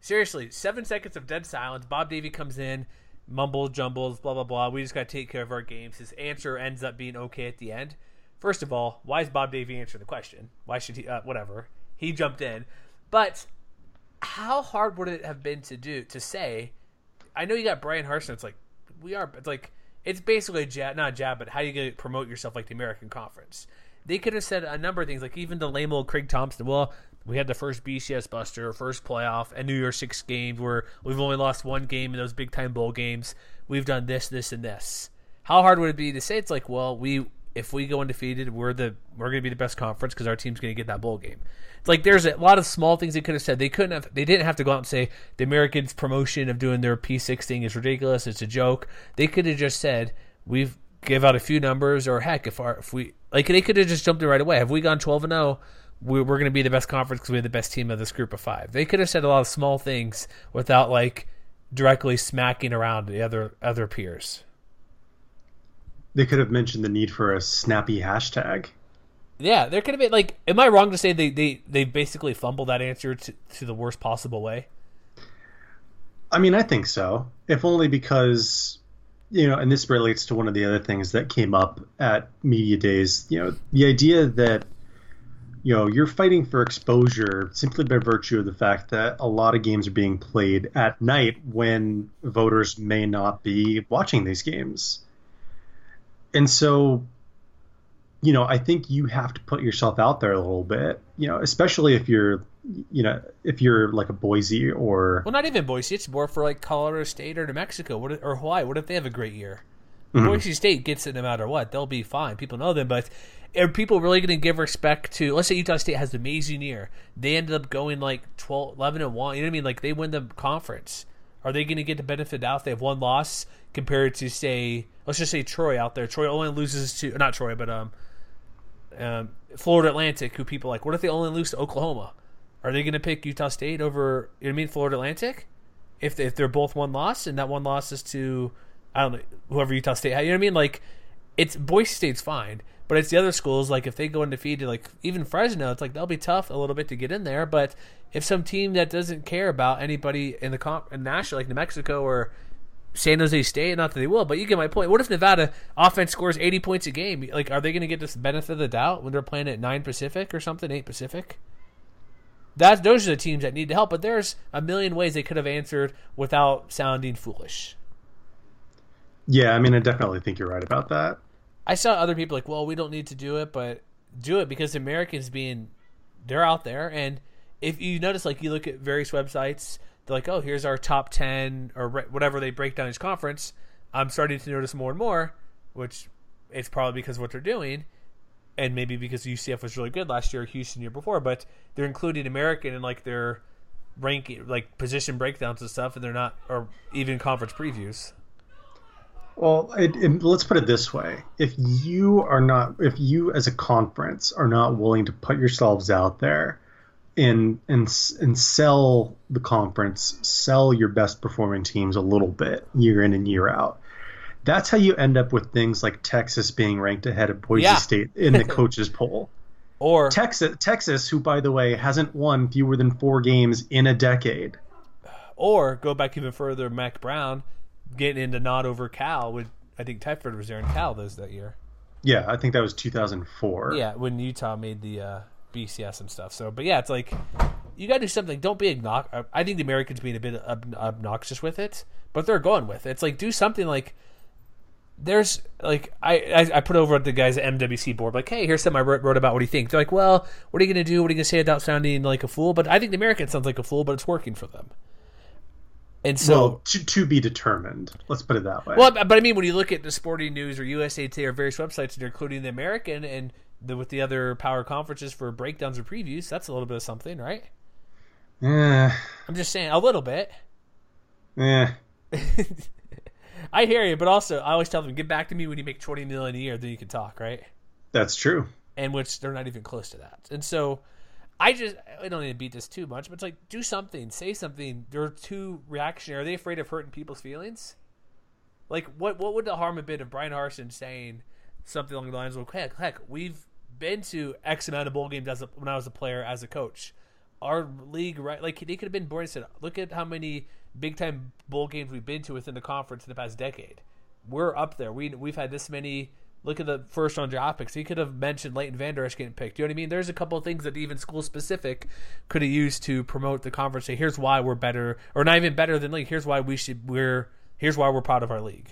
Seriously, seven seconds of dead silence. Bob Davie comes in, mumbles, jumbles, blah, blah, blah. We just got to take care of our games. His answer ends up being okay at the end. First of all, why is Bob Davie answering the question? Why should he? Uh, whatever. He jumped in. But how hard would it have been to do, to say, I know you got Bryan Harsin. It's like we are. It's like it's basically a jab, not a jab, but how you to promote yourself like the American Conference. They could have said a number of things, like even the lame old Craig Thompson. Well, we had the first BCS Buster, first playoff, and New Year's Six games where we've only lost one game in those big time bowl games. We've done this, this, and this. How hard would it be to say? It's like, well, we if we go undefeated, we're the we're going to be the best conference because our team's going to get that bowl game It's like there's a lot of small things they could have said. They couldn't have. They didn't have to go out and say the Americans' promotion of doing their P6 thing is ridiculous. It's a joke. They could have just said we've give out a few numbers, or heck, if our if we like they could have just jumped in right away. Have we gone 12 and 0? We're, we're going to be the best conference because we're the best team of this group of five. They could have said a lot of small things without like directly smacking around the other other peers. They could have mentioned the need for a snappy hashtag. Yeah, there could have been like. Am I wrong to say they they they basically fumbled that answer to to the worst possible way? I mean, I think so. If only because you know, and this relates to one of the other things that came up at media days. You know, the idea that you know you're fighting for exposure simply by virtue of the fact that a lot of games are being played at night when voters may not be watching these games. And so you know, I think you have to put yourself out there a little bit, you know, especially if you're, you know, if you're like a Boise or. Well, not even Boise. It's more for like Colorado State or New Mexico what, or Hawaii. What if they have a great year? Mm-hmm. Boise State gets it no matter what. They'll be fine. People know them, but are people really going to give respect to? Let's say Utah State has an amazing year. They ended up going like 12, 11 and one. You know what I mean? Like they win the conference. Are they going to get the benefit out if they have one loss compared to say, let's just say Troy out there? Troy only loses to not Troy, but um, um, Florida Atlantic, who people like, what if they only lose to Oklahoma? Are they going to pick Utah State over? You know I mean Florida Atlantic? If they, if they're both one loss and that one loss is to I don't know whoever Utah State, you know what I mean? Like it's Boise State's fine, but it's the other schools. Like if they go undefeated, like even Fresno, it's like they'll be tough a little bit to get in there. But if some team that doesn't care about anybody in the comp in national, like New Mexico or San Jose State. Not that they will, but you get my point. What if Nevada offense scores 80 points a game? Like, are they going to get this benefit of the doubt when they're playing at 9 Pacific or something, 8 Pacific? That's, those are the teams that need to help, but there's a million ways they could have answered without sounding foolish. Yeah, I mean, I definitely think you're right about that. I saw other people like, well, we don't need to do it, but do it because Americans being, they're out there. And if you notice, like, you look at various websites – they're like, oh, here's our top 10 or whatever they break down each conference. I'm starting to notice more and more, which it's probably because of what they're doing, and maybe because UCF was really good last year, Houston year before, but they're including American in like their ranking, like position breakdowns and stuff, and they're not, or even conference previews. Well, it, it, let's put it this way: if you are not, if you as a conference are not willing to put yourselves out there and and and sell the conference, sell your best performing teams a little bit year in and year out. That's how you end up with things like Texas being ranked ahead of Boise Yeah. State in the <laughs> coaches poll. Or Texas, Texas, who by the way hasn't won fewer than four games in a decade. or go back even further, Mack Brown getting into not over Cal with I think Tedford was there in Cal those that year. Yeah, I think that was 2004. Yeah, when Utah made the uh, BCS and stuff. So, but yeah, it's like you got to do something. Don't be obnoxious. I think the Americans being a bit ob- obnoxious with it, but they're going with it. It's like do something like. There's like I, I I put over at the guys at MWC board like hey here's something I wrote, wrote about what do you think they're like well what are you gonna do what are you gonna say without sounding like a fool but I think the American sounds like a fool but it's working for them and so well, to, to be determined. Let's put it that way. Well, but I mean, when you look at the Sporting News or USA Today or various websites, they're including the American and the, with the other power conferences for breakdowns or previews. That's a little bit of something, right? Eh, I'm just saying, a little bit. eh. <laughs> I hear you, but also I always tell them, get back to me when you make 20 million a year, then you can talk, right? That's true. And which they're not even close to that. And so I just I don't need to beat this too much, but it's like do something, say something. They're too reactionary. Are they afraid of hurting people's feelings? Like what what would the harm have been of Bryan Harsin saying something along the lines of heck, heck, we've been to X amount of bowl games as a, when I was a player as a coach. Our league right like they could have been born and said, look at how many big time bowl games we've been to within the conference in the past decade. We're up there. We we've had this many Look at the first round draft picks. He could have mentioned Leighton Vander Esch getting picked. You know what I mean? There's a couple of things that even school specific could have used to promote the conference. Say, here's why we're better, or not even better than league. Here's why we should. We're here's why we're proud of our league.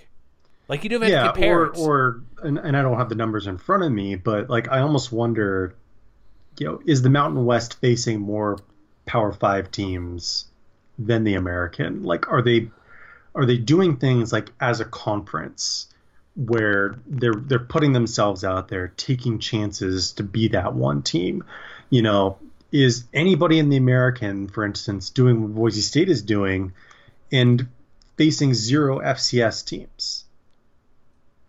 Like you don't even yeah, have to compare or or and, and I don't have the numbers in front of me, but like I almost wonder, you know, is the Mountain West facing more Power Five teams than the American? Like, are they are they doing things like as a conference where they're they're putting themselves out there, taking chances to be that one team? You know, is anybody in the American, for instance, doing what Boise State is doing, and facing zero FCS teams?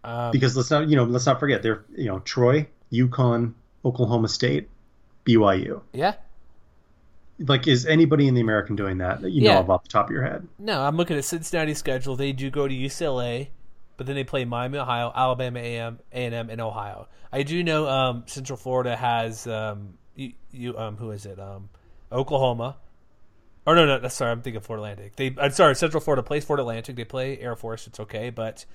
um, because let's not you know let's not forget they're you know Troy, UConn, Oklahoma State, BYU. yeah, Like, is anybody in the American doing that that you Yeah. know of off the top of your head? no, I'm looking at Cincinnati's schedule. They do go to UCLA, but then they play Miami, Ohio, Alabama, AM, A&M, and Ohio. I do know um, Central Florida has um, you, you um, who is it? Um, Oklahoma. Or no, no, that's sorry. I'm thinking Florida Atlantic. They, I'm sorry, Central Florida plays Florida Atlantic. They play Air Force. It's okay, but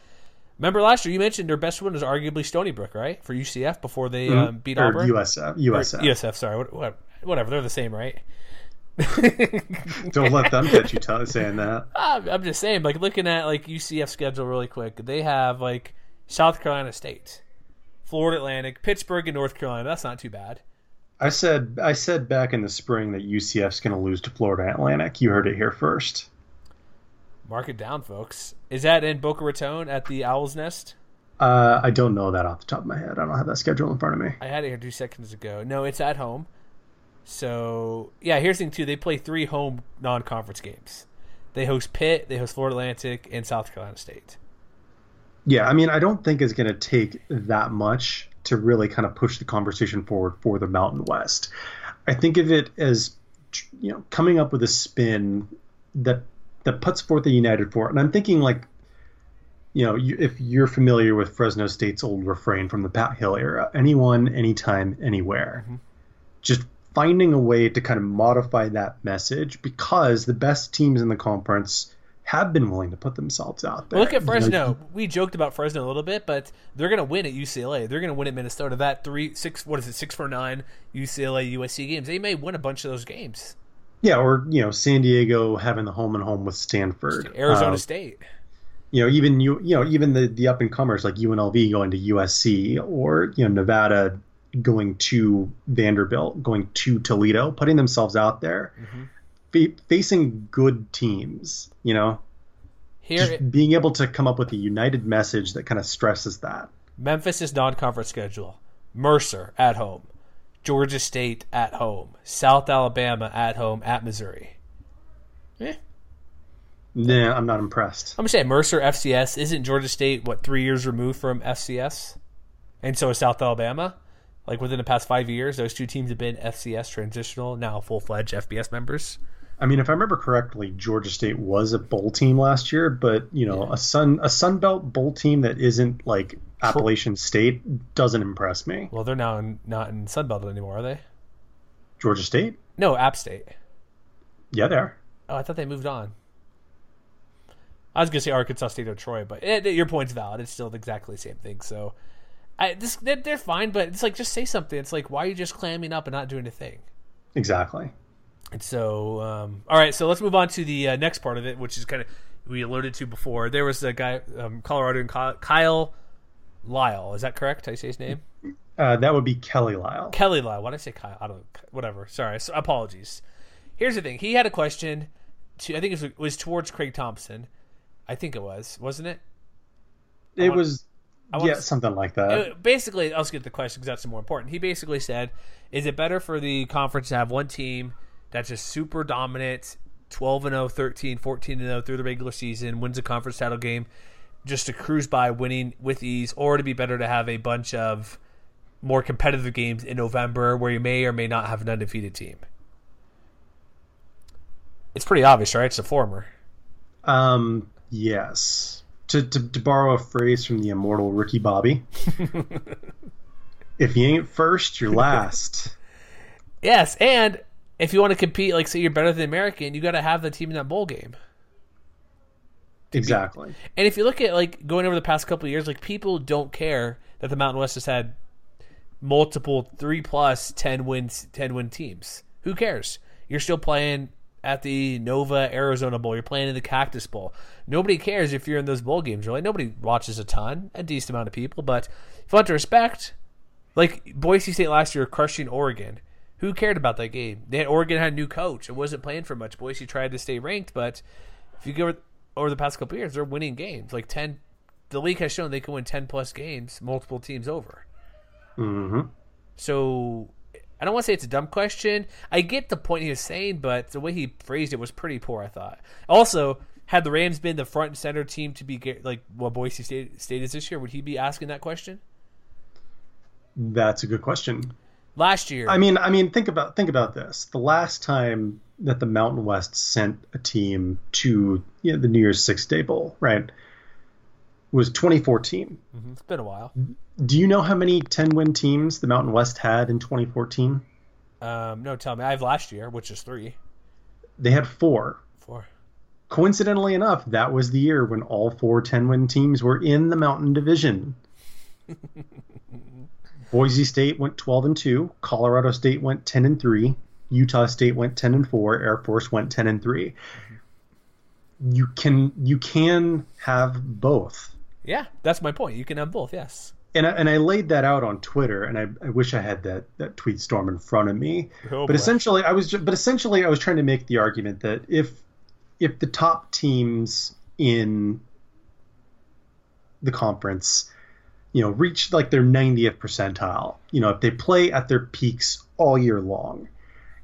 remember last year you mentioned their best win was arguably Stony Brook, right, for UCF before they um, beat or Auburn. USF, Or USF. USF, sorry, what, what, whatever. They're the same, right? Don't let them get you <laughs> t- saying that. I'm I'm just saying, like looking at like UCF schedule really quick, they have like South Carolina State, Florida Atlantic, Pittsburgh, and North Carolina. That's not too bad. I said I said back in the spring that UCF's going to lose to Florida Atlantic. You heard it here first. Mark it down, folks. Is that in Boca Raton at the Owl's Nest? Uh, I don't know that off the top of my head. I don't have that schedule in front of me. I had it here two seconds ago. No, it's at home. So yeah, here's the thing too. They play three home non-conference games. They host Pitt, they host Florida Atlantic, and South Carolina State. Yeah, I mean, I don't think it's going to take that much to really kind of push the conversation forward for the Mountain West. I think of it as, you know, coming up with a spin that that puts forth a united front. And I'm thinking like, you know, you, if you're familiar with Fresno State's old refrain from the Pat Hill era, anyone, anytime, anywhere, mm-hmm. just finding a way to kind of modify that message because the best teams in the conference have been willing to put themselves out there. Well, look at You know, Fresno. We joked about Fresno a little bit, but they're going to win at UCLA. They're going to win at Minnesota. That three, six, what is it, six for nine UCLA USC games. They may win a bunch of those games. Yeah, or you know, San Diego having the home and home with Stanford, Arizona Uh, State. you know, even you, you know, even the the up and comers like UNLV going to USC, or you know, Nevada going to Vanderbilt, going to Toledo, putting themselves out there, fa- facing good teams. You know, Here, just being able to come up with a united message that kind of stresses that. Memphis is non-conference schedule. Mercer at home. Georgia State at home. South Alabama at home at Missouri. Eh. Nah, I'm not impressed. I'm gonna say Mercer FCS isn't Georgia State what three years removed from FCS, and so is South Alabama. Like within the past five years, those two teams have been FCS transitional, now full fledged FBS members. I mean, if I remember correctly, Georgia State was a bowl team last year, but you know, yeah. a Sun a Sun Belt bowl team that isn't like Appalachian State doesn't impress me. Well, they're now in, not in Sun Belt anymore, are they? Georgia State? No, App State. Yeah, they are. Oh, I thought they moved on. I was gonna say Arkansas State or Troy, but it, your point's valid. It's still exactly the same thing. So, I this they're, they're, fine, but it's like just say something. It's like why are you just clamming up and not doing a thing? Exactly. And so, um, all right, so let's move on to the uh, next part of it, which is kind of we alluded to before. There was a guy, um, Colorado, and Kyle Lyle. Is that correct? I say his name? Uh, that would be Kelly Lyle. Kelly Lyle. Why did I say Kyle? I don't. Whatever. Sorry. So, apologies. Here's the thing. He had a question. To I think it was, it was towards Craig Thompson I think it was, wasn't it? It want, was, yeah, to, something like that. It, basically, I'll get the question because that's more important. He basically said, "Is it better for the conference to have one team that's just super dominant, 12 and 0, 13, 14 and 0 through the regular season, wins a conference title game, just to cruise by winning with ease, or to be better to have a bunch of more competitive games in November where you may or may not have an undefeated team?" It's pretty obvious, right? It's the former. Um, Yes. To, to, to borrow a phrase from the immortal Ricky Bobby, <laughs> if you ain't first, you're last. <laughs> yes, and if you want to compete, like say you're better than American, you got to have the team in that bowl game. Exactly. Be. And if you look at like going over the past couple of years, like people don't care that the Mountain West has had multiple three plus ten wins, ten win teams. Who cares? You're still playing at the Nova Arizona Bowl. You're playing in the Cactus Bowl. Nobody cares if you're in those bowl games, really. Nobody watches a ton, a decent amount of people. But if you want to respect, like Boise State last year crushing Oregon, who cared about that game? They had, Oregon had a new coach. It wasn't playing for much. Boise tried to stay ranked, but if you go over the past couple years, they're winning games. Like ten, the league has shown they can win ten plus games, multiple teams over. Mm-hmm. So I don't want to say it's a dumb question. I get the point he was saying, but the way he phrased it was pretty poor. I thought. Also, had the Rams been the front and center team to be like what Boise State, State is this year, would he be asking that question? That's a good question. Last year, I mean, I mean, think about think about this. The last time that the Mountain West sent a team to you know, the New Year's Six Day Bowl, right, was 2014. Mm-hmm. It's been a while. Do you know how many 10 win teams the Mountain West had in 2014? Um, no, tell me. I have last year, which is three. They had four. Four. Coincidentally enough, that was the year when all four 10 win teams were in the Mountain Division. <laughs> Boise State went 12 and 2, Colorado State went 10 and 3, Utah State went 10 and 4, Air Force went 10 and 3. You can you can have both. Yeah, that's my point. You can have both. Yes. And I, and I laid that out on Twitter, and I, I wish I had that, that tweet storm in front of me. Oh, but boy. essentially, I was just, but essentially I was trying to make the argument that if if the top teams in the conference, you know, reach like their 90th percentile, you know, if they play at their peaks all year long,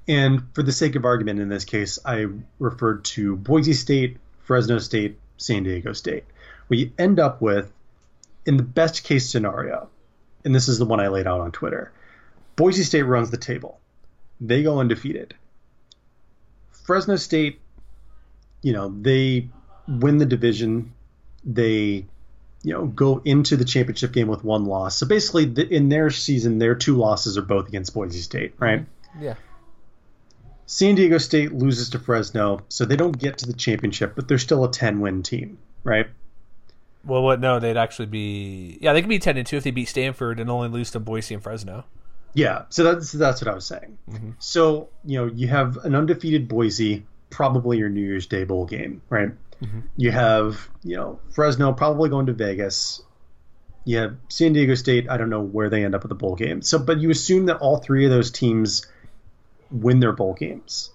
and for the sake of argument in this case, I referred to Boise State, Fresno State, San Diego State we end up with, in the best case scenario, and this is the one I laid out on Twitter, Boise State runs the table. They go undefeated. Fresno State, you know, they win the division. They, you know, go into the championship game with one loss. So basically, the, in their season, their two losses are both against Boise State, right? Yeah. San Diego State loses to Fresno, so they don't get to the championship, but they're still a 10 win team, right? Well, what? No, they'd actually be. Yeah, they could be ten and two if they beat Stanford and only lose to Boise and Fresno. Yeah, so that's that's what I was saying. Mm-hmm. So you know, you have an undefeated Boise, probably your New Year's Day bowl game, right? Mm-hmm. You have you know Fresno probably going to Vegas. You have San Diego State. I don't know where they end up with the bowl game. So, but you assume that all three of those teams win their bowl games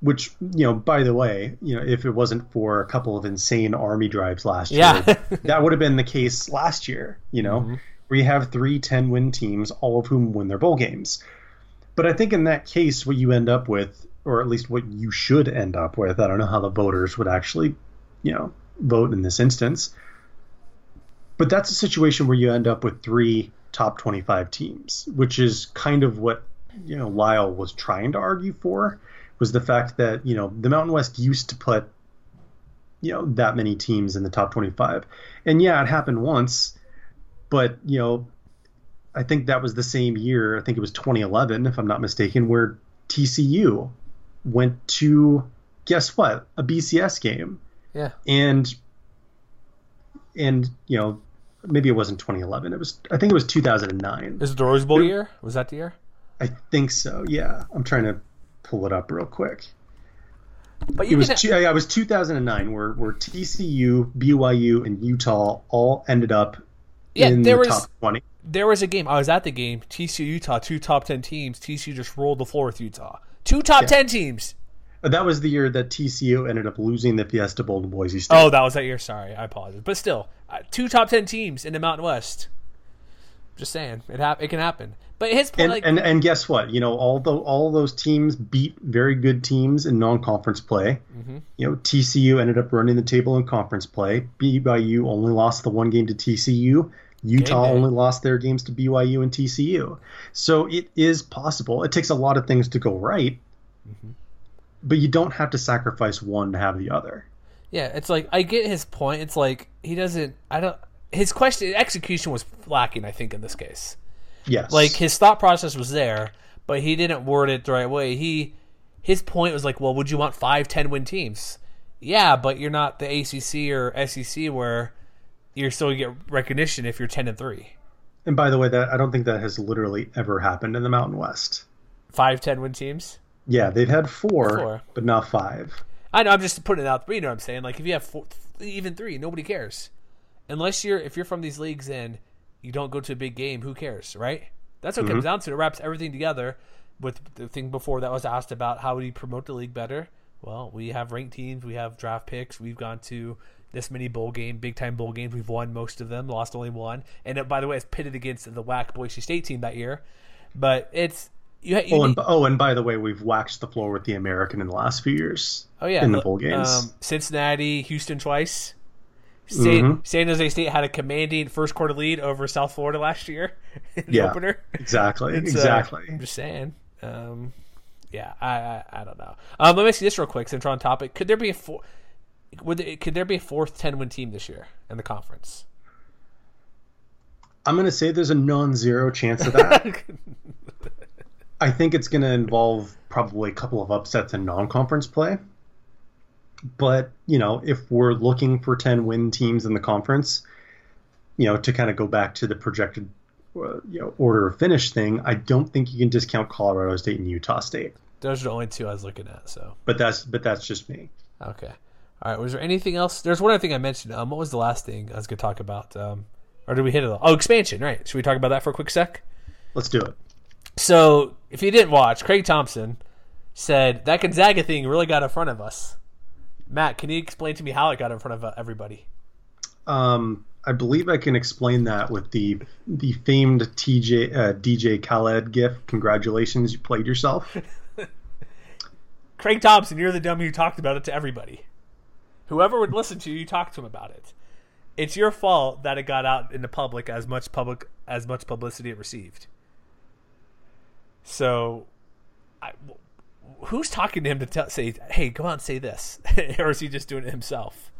which you know by the way you know if it wasn't for a couple of insane army drives last yeah. year <laughs> that would have been the case last year you know mm-hmm. where you have three 10 win teams all of whom win their bowl games but i think in that case what you end up with or at least what you should end up with. I don't know how the voters would actually, you know, vote in this instance. But that's a situation where you end up with three top 25 teams, which is kind of what, you know, Lyle was trying to argue for was the fact that, you know, the Mountain West used to put you know that many teams in the top 25 and yeah it happened once but you know i think that was the same year i think it was 2011 if i'm not mistaken where tcu went to guess what a bcs game Yeah. and and you know maybe it wasn't 2011 it was i think it was 2009 Is it the Rose Bowl year? Was that the year? I think so yeah i'm trying to pull it up real quick But it was two, yeah, it was 2009 where where TCU, BYU, and Utah all ended up Yeah, in there the was- top 20. there was a game. I was at the game. TCU Utah, two top ten teams. TCU just rolled the floor with Utah. Two top ten teams. Uh, That was the year that TCU ended up losing the Fiesta Bowl to Boise State. Oh, that was that year. Sorry, I apologize. But still, uh, two top ten teams in the Mountain West. Just saying, it hap- It can happen. But his point, and, like, and and guess what? You know, all the, all those teams beat very good teams in non-conference play. Mm-hmm. You know, TCU ended up running the table in conference play. BYU only lost the one game to TCU. Utah only lost their games to BYU and TCU. So it is possible. It takes a lot of things to go right, Mm-hmm. but you don't have to sacrifice one to have the other. yeah, it's like I get his point. It's like he doesn't. I don't. His question execution was lacking. I think in this case. Yes. like his thought process was there but he didn't word it the right way he his point was like well would you want five ten win teams yeah but you're not the acc or sec where you're still get recognition if you're 10 and 3 and by the way, that I don't think that has literally ever happened in the Mountain West. five ten win teams Yeah, they've had four, Four. but not five. i know i'm just putting it out you know what i'm saying like if you have four, even three nobody cares unless you're if you're from these leagues and you don't go to a big game who cares right that's what it comes down to it wraps everything together with the thing before that was asked about how would you promote the league better well we have ranked teams we have draft picks we've gone to this many bowl game big time bowl games we've won most of them lost only one and it, by the way it's pitted against the whack boise state team that year but it's you, you Oh, need- and oh, and by the way, we've waxed the floor with the American in the last few years. Oh yeah, in the bowl games. Um, Cincinnati, Houston twice. San, Mhm. San Jose State had a commanding first quarter lead over South Florida last year <laughs> in the Yeah. opener. Exactly, It's, uh, exactly. I'm just saying. Um, yeah, I, I I don't know. Um, let me ask you this real quick since we're on topic. Could there be a four? Would there, could there be a fourth ten win team this year in the conference? I'm going to say there's a non-zero chance of that. <laughs> I think it's going to involve probably a couple of upsets in non-conference play. But you know, if we're looking for 10 win teams in the conference, you know, to kind of go back to the projected uh, you know order of finish thing, I don't think you can discount Colorado State and Utah State. Those are the only two I was looking at. So But that's but that's just me. okay, all right. Was there anything else? There's one other thing I mentioned. Um, what was the last thing I was going to talk about? Um, or did we hit it all? Oh, expansion. Right. Should we talk about that for a quick sec? Let's do it. So, if you didn't watch, Craig Thompson said that Gonzaga thing really got in front of us. Matt, can you explain to me how it got in front of uh, everybody? Um, I believe I can explain that with the the famed TJ uh, DJ Khaled gif. Congratulations, you played yourself. <laughs> Craig Thompson, you're the dummy who talked about it to everybody. Whoever would listen to you, you talked to him about it. It's your fault that it got out in the public as much public as much publicity it received. So, I, who's talking to him to tell, say, "Hey, come on, say this," <laughs> or is he just doing it himself?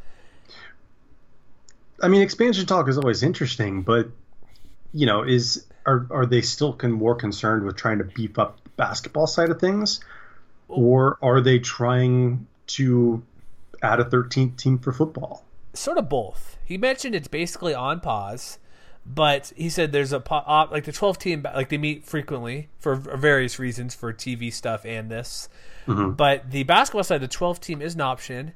I mean, expansion talk is always interesting, but you know, is are are they still con- more concerned with trying to beef up the basketball side of things, or are they trying to add a 13th team for football? sort of both. He mentioned it's basically on pause, but he said there's a po- op, like the 12 team like they meet frequently for various reasons for TV stuff and this. Mm-hmm. But the basketball side, the 12 team is an option.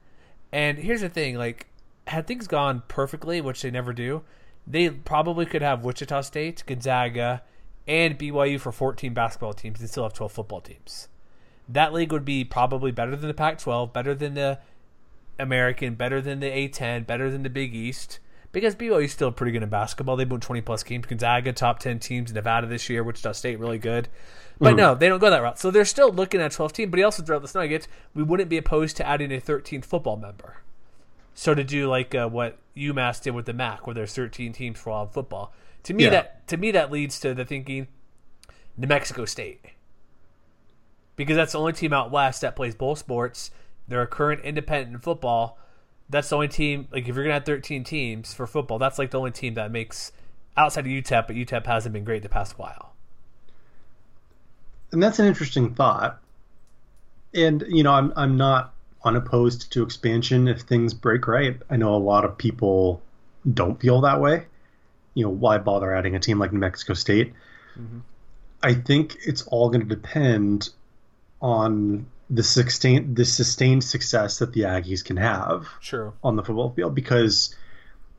And here's the thing, like had things gone perfectly, which they never do, they probably could have Wichita State, Gonzaga, and BYU for 14 basketball teams and still have 12 football teams. That league would be probably better than the Pac 12, better than the American, better than the A10, better than the Big East, because BYU's still pretty good in basketball. They've won 20 plus games. Gonzaga, top 10 teams. Nevada this year, Wichita State, really good. But mm-hmm. no, they don't go that route. So they're still looking at 12 team. But he also threw out this nugget. We wouldn't be opposed to adding a 13th football member. So to do like uh, what UMass did with the MAC, where there's 13 teams for all football. To me, yeah. that to me that leads to the thinking New Mexico State because that's the only team out west that plays both sports. They're a current independent in football. That's the only team. Like if you're gonna have 13 teams for football, that's like the only team that makes outside of UTEP. But UTEP hasn't been great the past while. And that's an interesting thought. And you know, I'm I'm not unopposed to expansion if things break right. I know a lot of people don't feel that way. You know, why bother adding a team like New Mexico State? Mm-hmm. I think it's all going to depend on the sustained the sustained success that the Aggies can have sure. on the football field because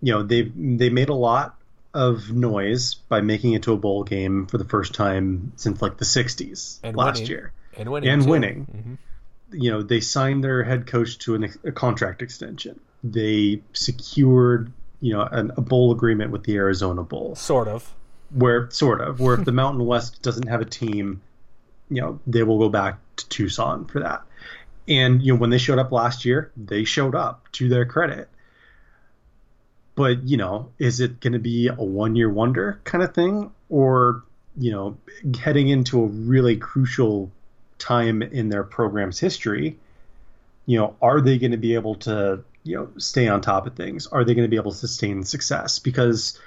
you know they they made a lot of noise by making it to a bowl game for the first time since like the 60s and last winning. year and winning and too. winning mm-hmm. you know they signed their head coach to an, a contract extension they secured you know an, a bowl agreement with the Arizona Bowl sort of where sort of where if the <laughs> Mountain West doesn't have a team you know they will go back to Tucson for that. And you know when they showed up last year, they showed up to their credit. But you know, is it going to be a one-year wonder kind of thing, or you know, heading into a really crucial time in their program's history? You know, are they going to be able to you know stay on top of things? Are they going to be able to sustain success? Because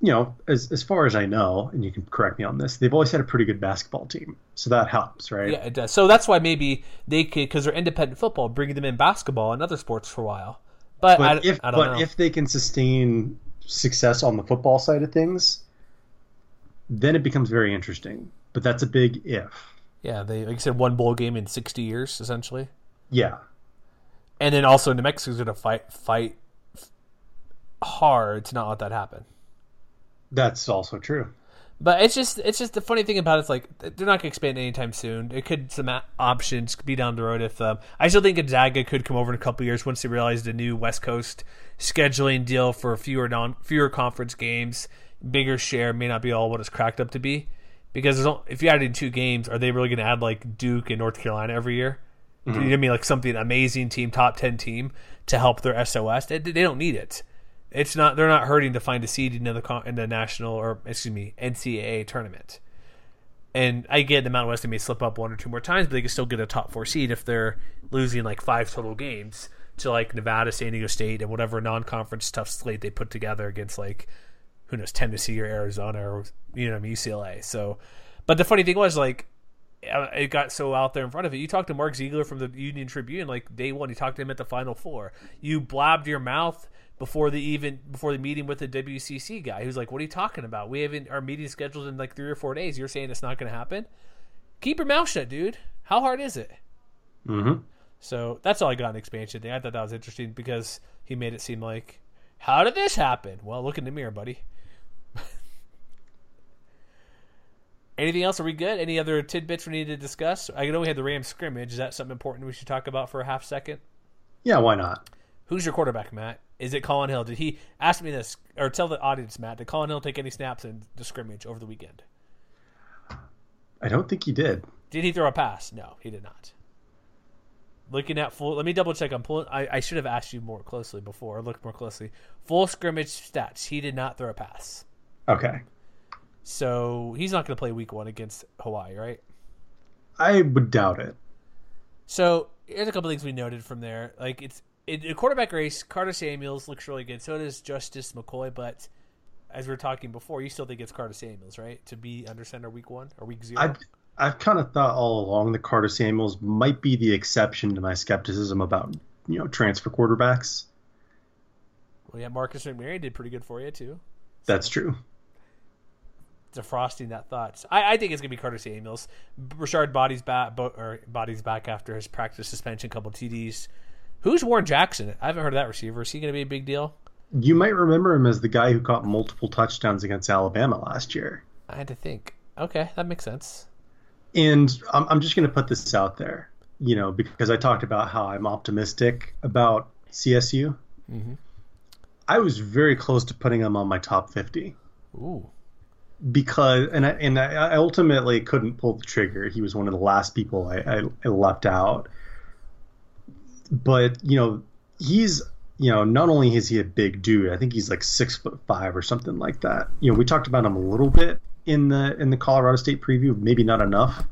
you know, as as far as I know, and you can correct me on this, they've always had a pretty good basketball team, so that helps, right? Yeah, it does. So that's why maybe they could, because they're independent football, bringing them in basketball and other sports for a while. But, but I, if I but know. if they can sustain success on the football side of things, then it becomes very interesting. But that's a big if. Yeah, they like I said, one bowl game in sixty years, essentially. Yeah, and then also New Mexico's going to fight fight hard to not let that happen. That's also true. But it's just it's just the funny thing about it, it's like they're not going to expand anytime soon. It could some options could be down the road if um, I still think Gonzaga could come over in a couple years once they realize the new West Coast scheduling deal for fewer non fewer conference games, bigger share may not be all what it's cracked up to be. Because if you add in two games, are they really going to add like Duke and North Carolina every year? Mm-hmm. You know what I mean? Like something amazing team, top ten team to help their SOS. They, they don't need it it's not they're not hurting to find a seed in the in the national or excuse me NCAA tournament. And I get the Mountain West they may slip up one or two more times, but they can still get a top four seed if they're losing like five total games to like Nevada, San Diego State, and whatever non-conference tough slate they put together against like who knows Tennessee or Arizona or you know UCLA. So, but the funny thing was like uh, it got so out there in front of it. You talked to Mark Ziegler from the Union Tribune like day one. You talked to him at the Final Four. You blabbed your mouth before the even before the meeting with the WCC guy who's like, "What are you talking about? We haven't our meeting scheduled in like three or four days. You're saying it's not going to happen? Keep your mouth shut, dude. How hard is it?" Mm-hmm. So that's all I got in expansion thing. I thought that was interesting because he made it seem like, "How did this happen?" Well, look in the mirror, buddy. <laughs> Anything else? Are we good? Any other tidbits we need to discuss? I know we had the Rams scrimmage. Is that something important we should talk about for a half second? Yeah, why not? Who's your quarterback, Matt? Is it Collin Hill? Did he ask me this or tell the audience, Matt? Did Collin Hill take any snaps in the scrimmage over the weekend? I don't think he did. Did he throw a pass? No, he did not. Looking at full, let me double check. I'm pulling. I, I should have asked you more closely before. Or looked more closely. Full scrimmage stats. He did not throw a pass. Okay. So he's not going to play week one against Hawaii, right? I would doubt it. So here's a couple things we noted from there. Like it's in a quarterback race, Carta-Samuels looks really good. So does Justice McCoy. But as we were talking before, you still think it's Carta-Samuels, right? To be under center week one or week zero? I've, I've kind of thought all along that Carta-Samuels might be the exception to my skepticism about, you know, transfer quarterbacks. Well, yeah, Marcus McMaryion did pretty good for you, too. So. That's true defrosting that thought. I, I, think it's gonna be Carta-Samuels. Richard bodies back, or body's back after his practice suspension, couple TDs. Who's Warren Jackson? I haven't heard of that receiver. Is he going to be a big deal? You might remember him as the guy who caught multiple touchdowns against Alabama last year. I had to think. Okay, that makes sense. And I'm, I'm just going to put this out there, you know, because I talked about how I'm optimistic about CSU. Mm-hmm. I was very close to putting him on my top 50 Ooh. because, and I, and I ultimately couldn't pull the trigger. He was one of the last people I, I, I left out. But, you know, he's, you know, not only is he a big dude, I think he's like six foot five or something like that. You know, we talked about him a little bit in the in the Colorado State preview, maybe not enough.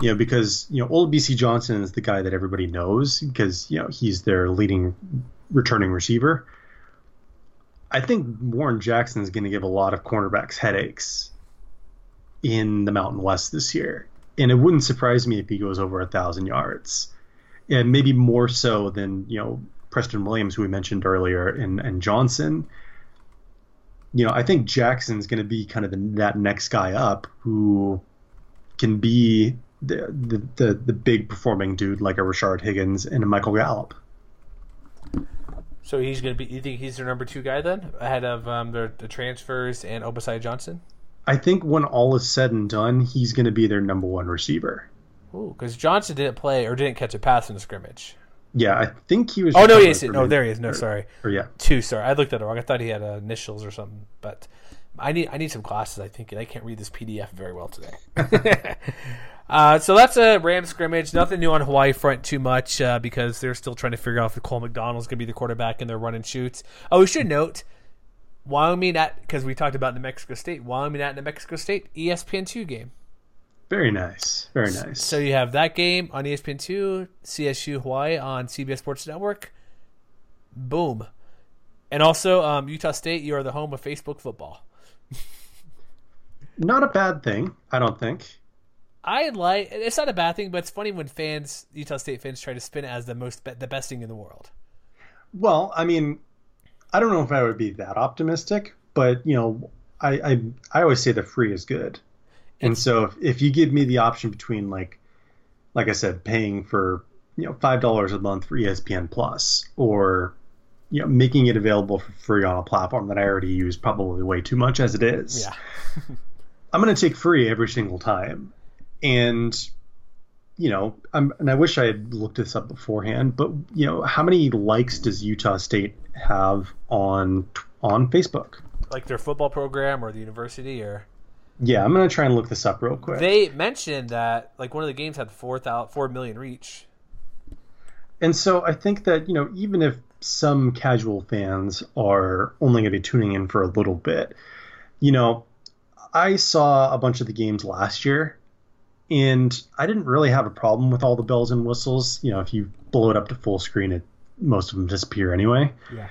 You know, because you know, Olabisi Johnson is the guy that everybody knows because you know he's their leading returning receiver. I think Warren Jackson is going to give a lot of cornerbacks headaches in the Mountain West this year, and it wouldn't surprise me if he goes over a thousand yards, and maybe more so than you know Preston Williams, who we mentioned earlier, and and Johnson. You know, I think Jackson's going to be kind of the, that next guy up who can be the, the the the big performing dude like a Rashard Higgins and a Michael Gallup. So he's going to be. You think he's their number two guy then, ahead of um, the, the transfers and Olabisi Johnson? I think when all is said and done, he's going to be their number one receiver. Ooh, because Johnson didn't play or didn't catch a pass in the scrimmage. Yeah, I think he was. Oh no, yes, no, there he is. No, or, sorry. Or yeah, two. Sorry, I looked at it wrong. I thought he had uh, initials or something, but I need I need some glasses. I think and I can't read this PDF very well today. <laughs> uh, so that's a Ram scrimmage. Nothing new on Hawaii front too much uh, because they're still trying to figure out if Cole McDonald's going to be the quarterback in their run and shoots. Oh, we should note Wyoming at because we talked about New Mexico State. Wyoming at New Mexico State ESPN two game. Very nice. Very nice. So you have that game on ESPN two, CSU Hawaii on CBS Sports Network. Boom. And also um, Utah State, you are the home of Facebook football. <laughs> not a bad thing, I don't think. I like it's not a bad thing, but it's funny when fans, Utah State fans, try to spin it as the most the best thing in the world. Well, I mean, I don't know if I would be that optimistic, but you know, I I, I always say the free is good, and so if, if you give me the option between like, like I said, paying for you know five dollars a month for ESPN Plus or you know making it available for free on a platform that I already use probably way too much as it is. Yeah. <laughs> I'm going to take free every single time. And you know, I'm, and I wish I had looked this up beforehand, but you know, how many likes does Utah State have on on Facebook? Like their football program or the university or Yeah, I'm going to try and look this up real quick. They mentioned that like one of the games had 4 4 million reach. And so I think that, you know, even if some casual fans are only going to be tuning in for a little bit, you know, I saw a bunch of the games last year, and I didn't really have a problem with all the bells and whistles. You know, if you blow it up to full screen, it most of them disappear anyway. Yeah.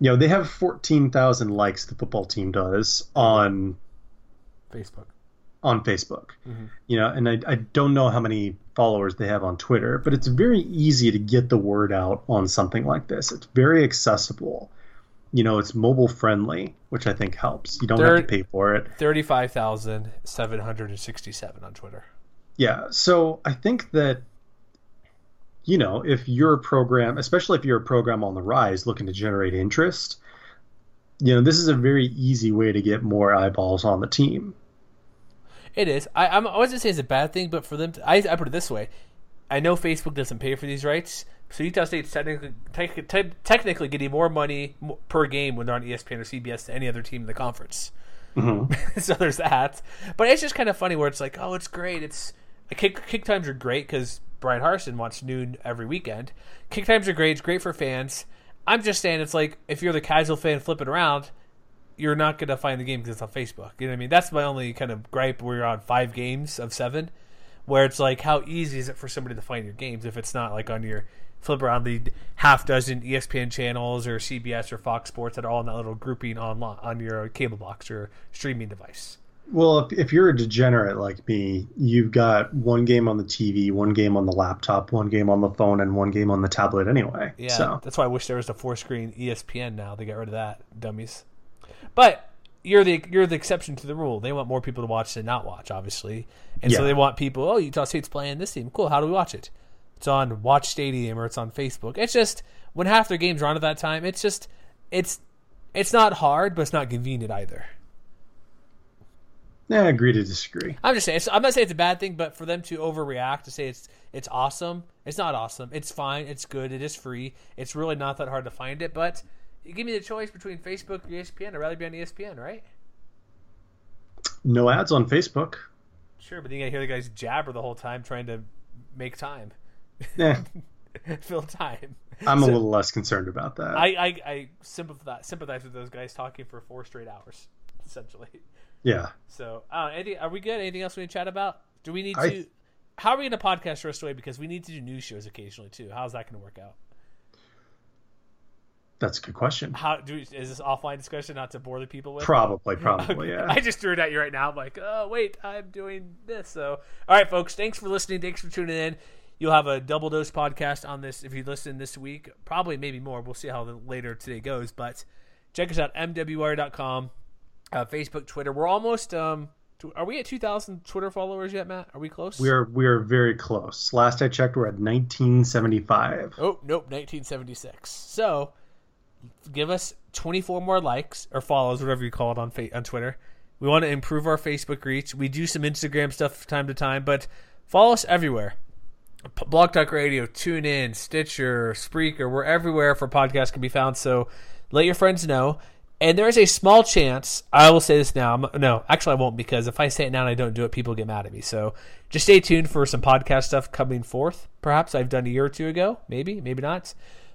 You know, they have 14,000 likes, the football team does, on Facebook. On Facebook. Mm-hmm. You know, and I, I don't know how many followers they have on Twitter, but it's very easy to get the word out on something like this. It's very accessible you know it's mobile friendly which i think helps you don't Thir- have to pay for it 35767 on twitter yeah so i think that you know if you're a program especially if you're a program on the rise looking to generate interest you know this is a very easy way to get more eyeballs on the team it is i, I'm, I wasn't saying it's a bad thing but for them to, I, I put it this way i know facebook doesn't pay for these rights so Utah State's technically te- te- technically getting more money per game when they're on ESPN or CBS than any other team in the conference. Mm-hmm. <laughs> so there's that. But it's just kind of funny where it's like, oh, it's great. It's kick kick times are great because Bryan Harsin wants noon every weekend. Kick times are great. It's great for fans. I'm just saying, it's like if you're the casual fan flipping around, you're not gonna find the game because it's on Facebook. You know what I mean? That's my only kind of gripe. Where you're on five games of seven, where it's like, how easy is it for somebody to find your games if it's not like on your flip around the half dozen ESPN channels or CBS or Fox Sports that are all in that little grouping on on your cable box or streaming device. Well, if, if you're a degenerate like me, you've got one game on the TV, one game on the laptop, one game on the phone, and one game on the tablet anyway. Yeah, so. that's why I wish there was a four screen ESPN now. They got rid of that, dummies. But you're the you're the exception to the rule. They want more people to watch than not watch, obviously, and yeah. so they want people. Oh, Utah State's playing this team. Cool. How do we watch it? it's on Watch Stadium or it's on Facebook. It's just when half their games are on at that time, it's just it's it's not hard, but it's not convenient either. Yeah, I agree to disagree. I'm just saying I'm not saying it's a bad thing, but for them to overreact to say it's it's awesome, it's not awesome. It's fine, it's good, it is free. It's really not that hard to find it, but you give me the choice between Facebook or ESPN. I'd rather be on ESPN, right? No ads on Facebook. Sure, but then you gotta hear the guys jabber the whole time trying to make time, Yeah, <laughs> fill time. I'm So- a little less concerned about that. I, I, I sympathize sympathize with those guys talking for four straight hours, <laughs> essentially. yeah. So, uh, Andy, are we good? Anything else we need to chat about? Do we need I- to? How are we going to podcast Rest Away? Because we need to do news shows occasionally too. How's that going to work out? That's a good question. How do is this offline discussion not to bore the people with? Probably, <laughs> probably, yeah. I just threw it at you right now. I'm like, oh wait, I'm doing this. So, all right, folks, thanks for listening. Thanks for tuning in. You'll have a double dose podcast on this if you listen this week. Probably, maybe more. We'll see how the later today goes. But check us out, mwire.com, uh, Facebook, Twitter. We're almost. Um, are we at 2,000 Twitter followers yet, Matt? Are we close? We are we are very close. Last I checked, we're at 1975. Oh, nope, 1976. So, give us 24 more likes or follows, whatever you call it on fa- on Twitter. We want to improve our Facebook reach. We do some Instagram stuff from time to time, but follow us everywhere. P- Blog Talk Radio, TuneIn, Stitcher, Spreaker, we're everywhere for podcasts can be found. So let your friends know. And there is a small chance, I will say this now. I'm, no, actually, I won't because if I say it now and I don't do it, people get mad at me. So just stay tuned for some podcast stuff coming forth. Perhaps I've done a year or two ago. Maybe, maybe not.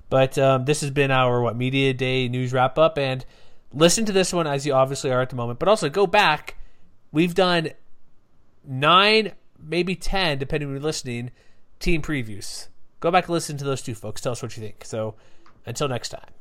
But um, this has been our what media day news wrap up, and listen to this one as you obviously are at the moment. But also go back. We've done nine, maybe ten, depending on you're listening, team previews. Go back and listen to those two folks. Tell us what you think. So until next time.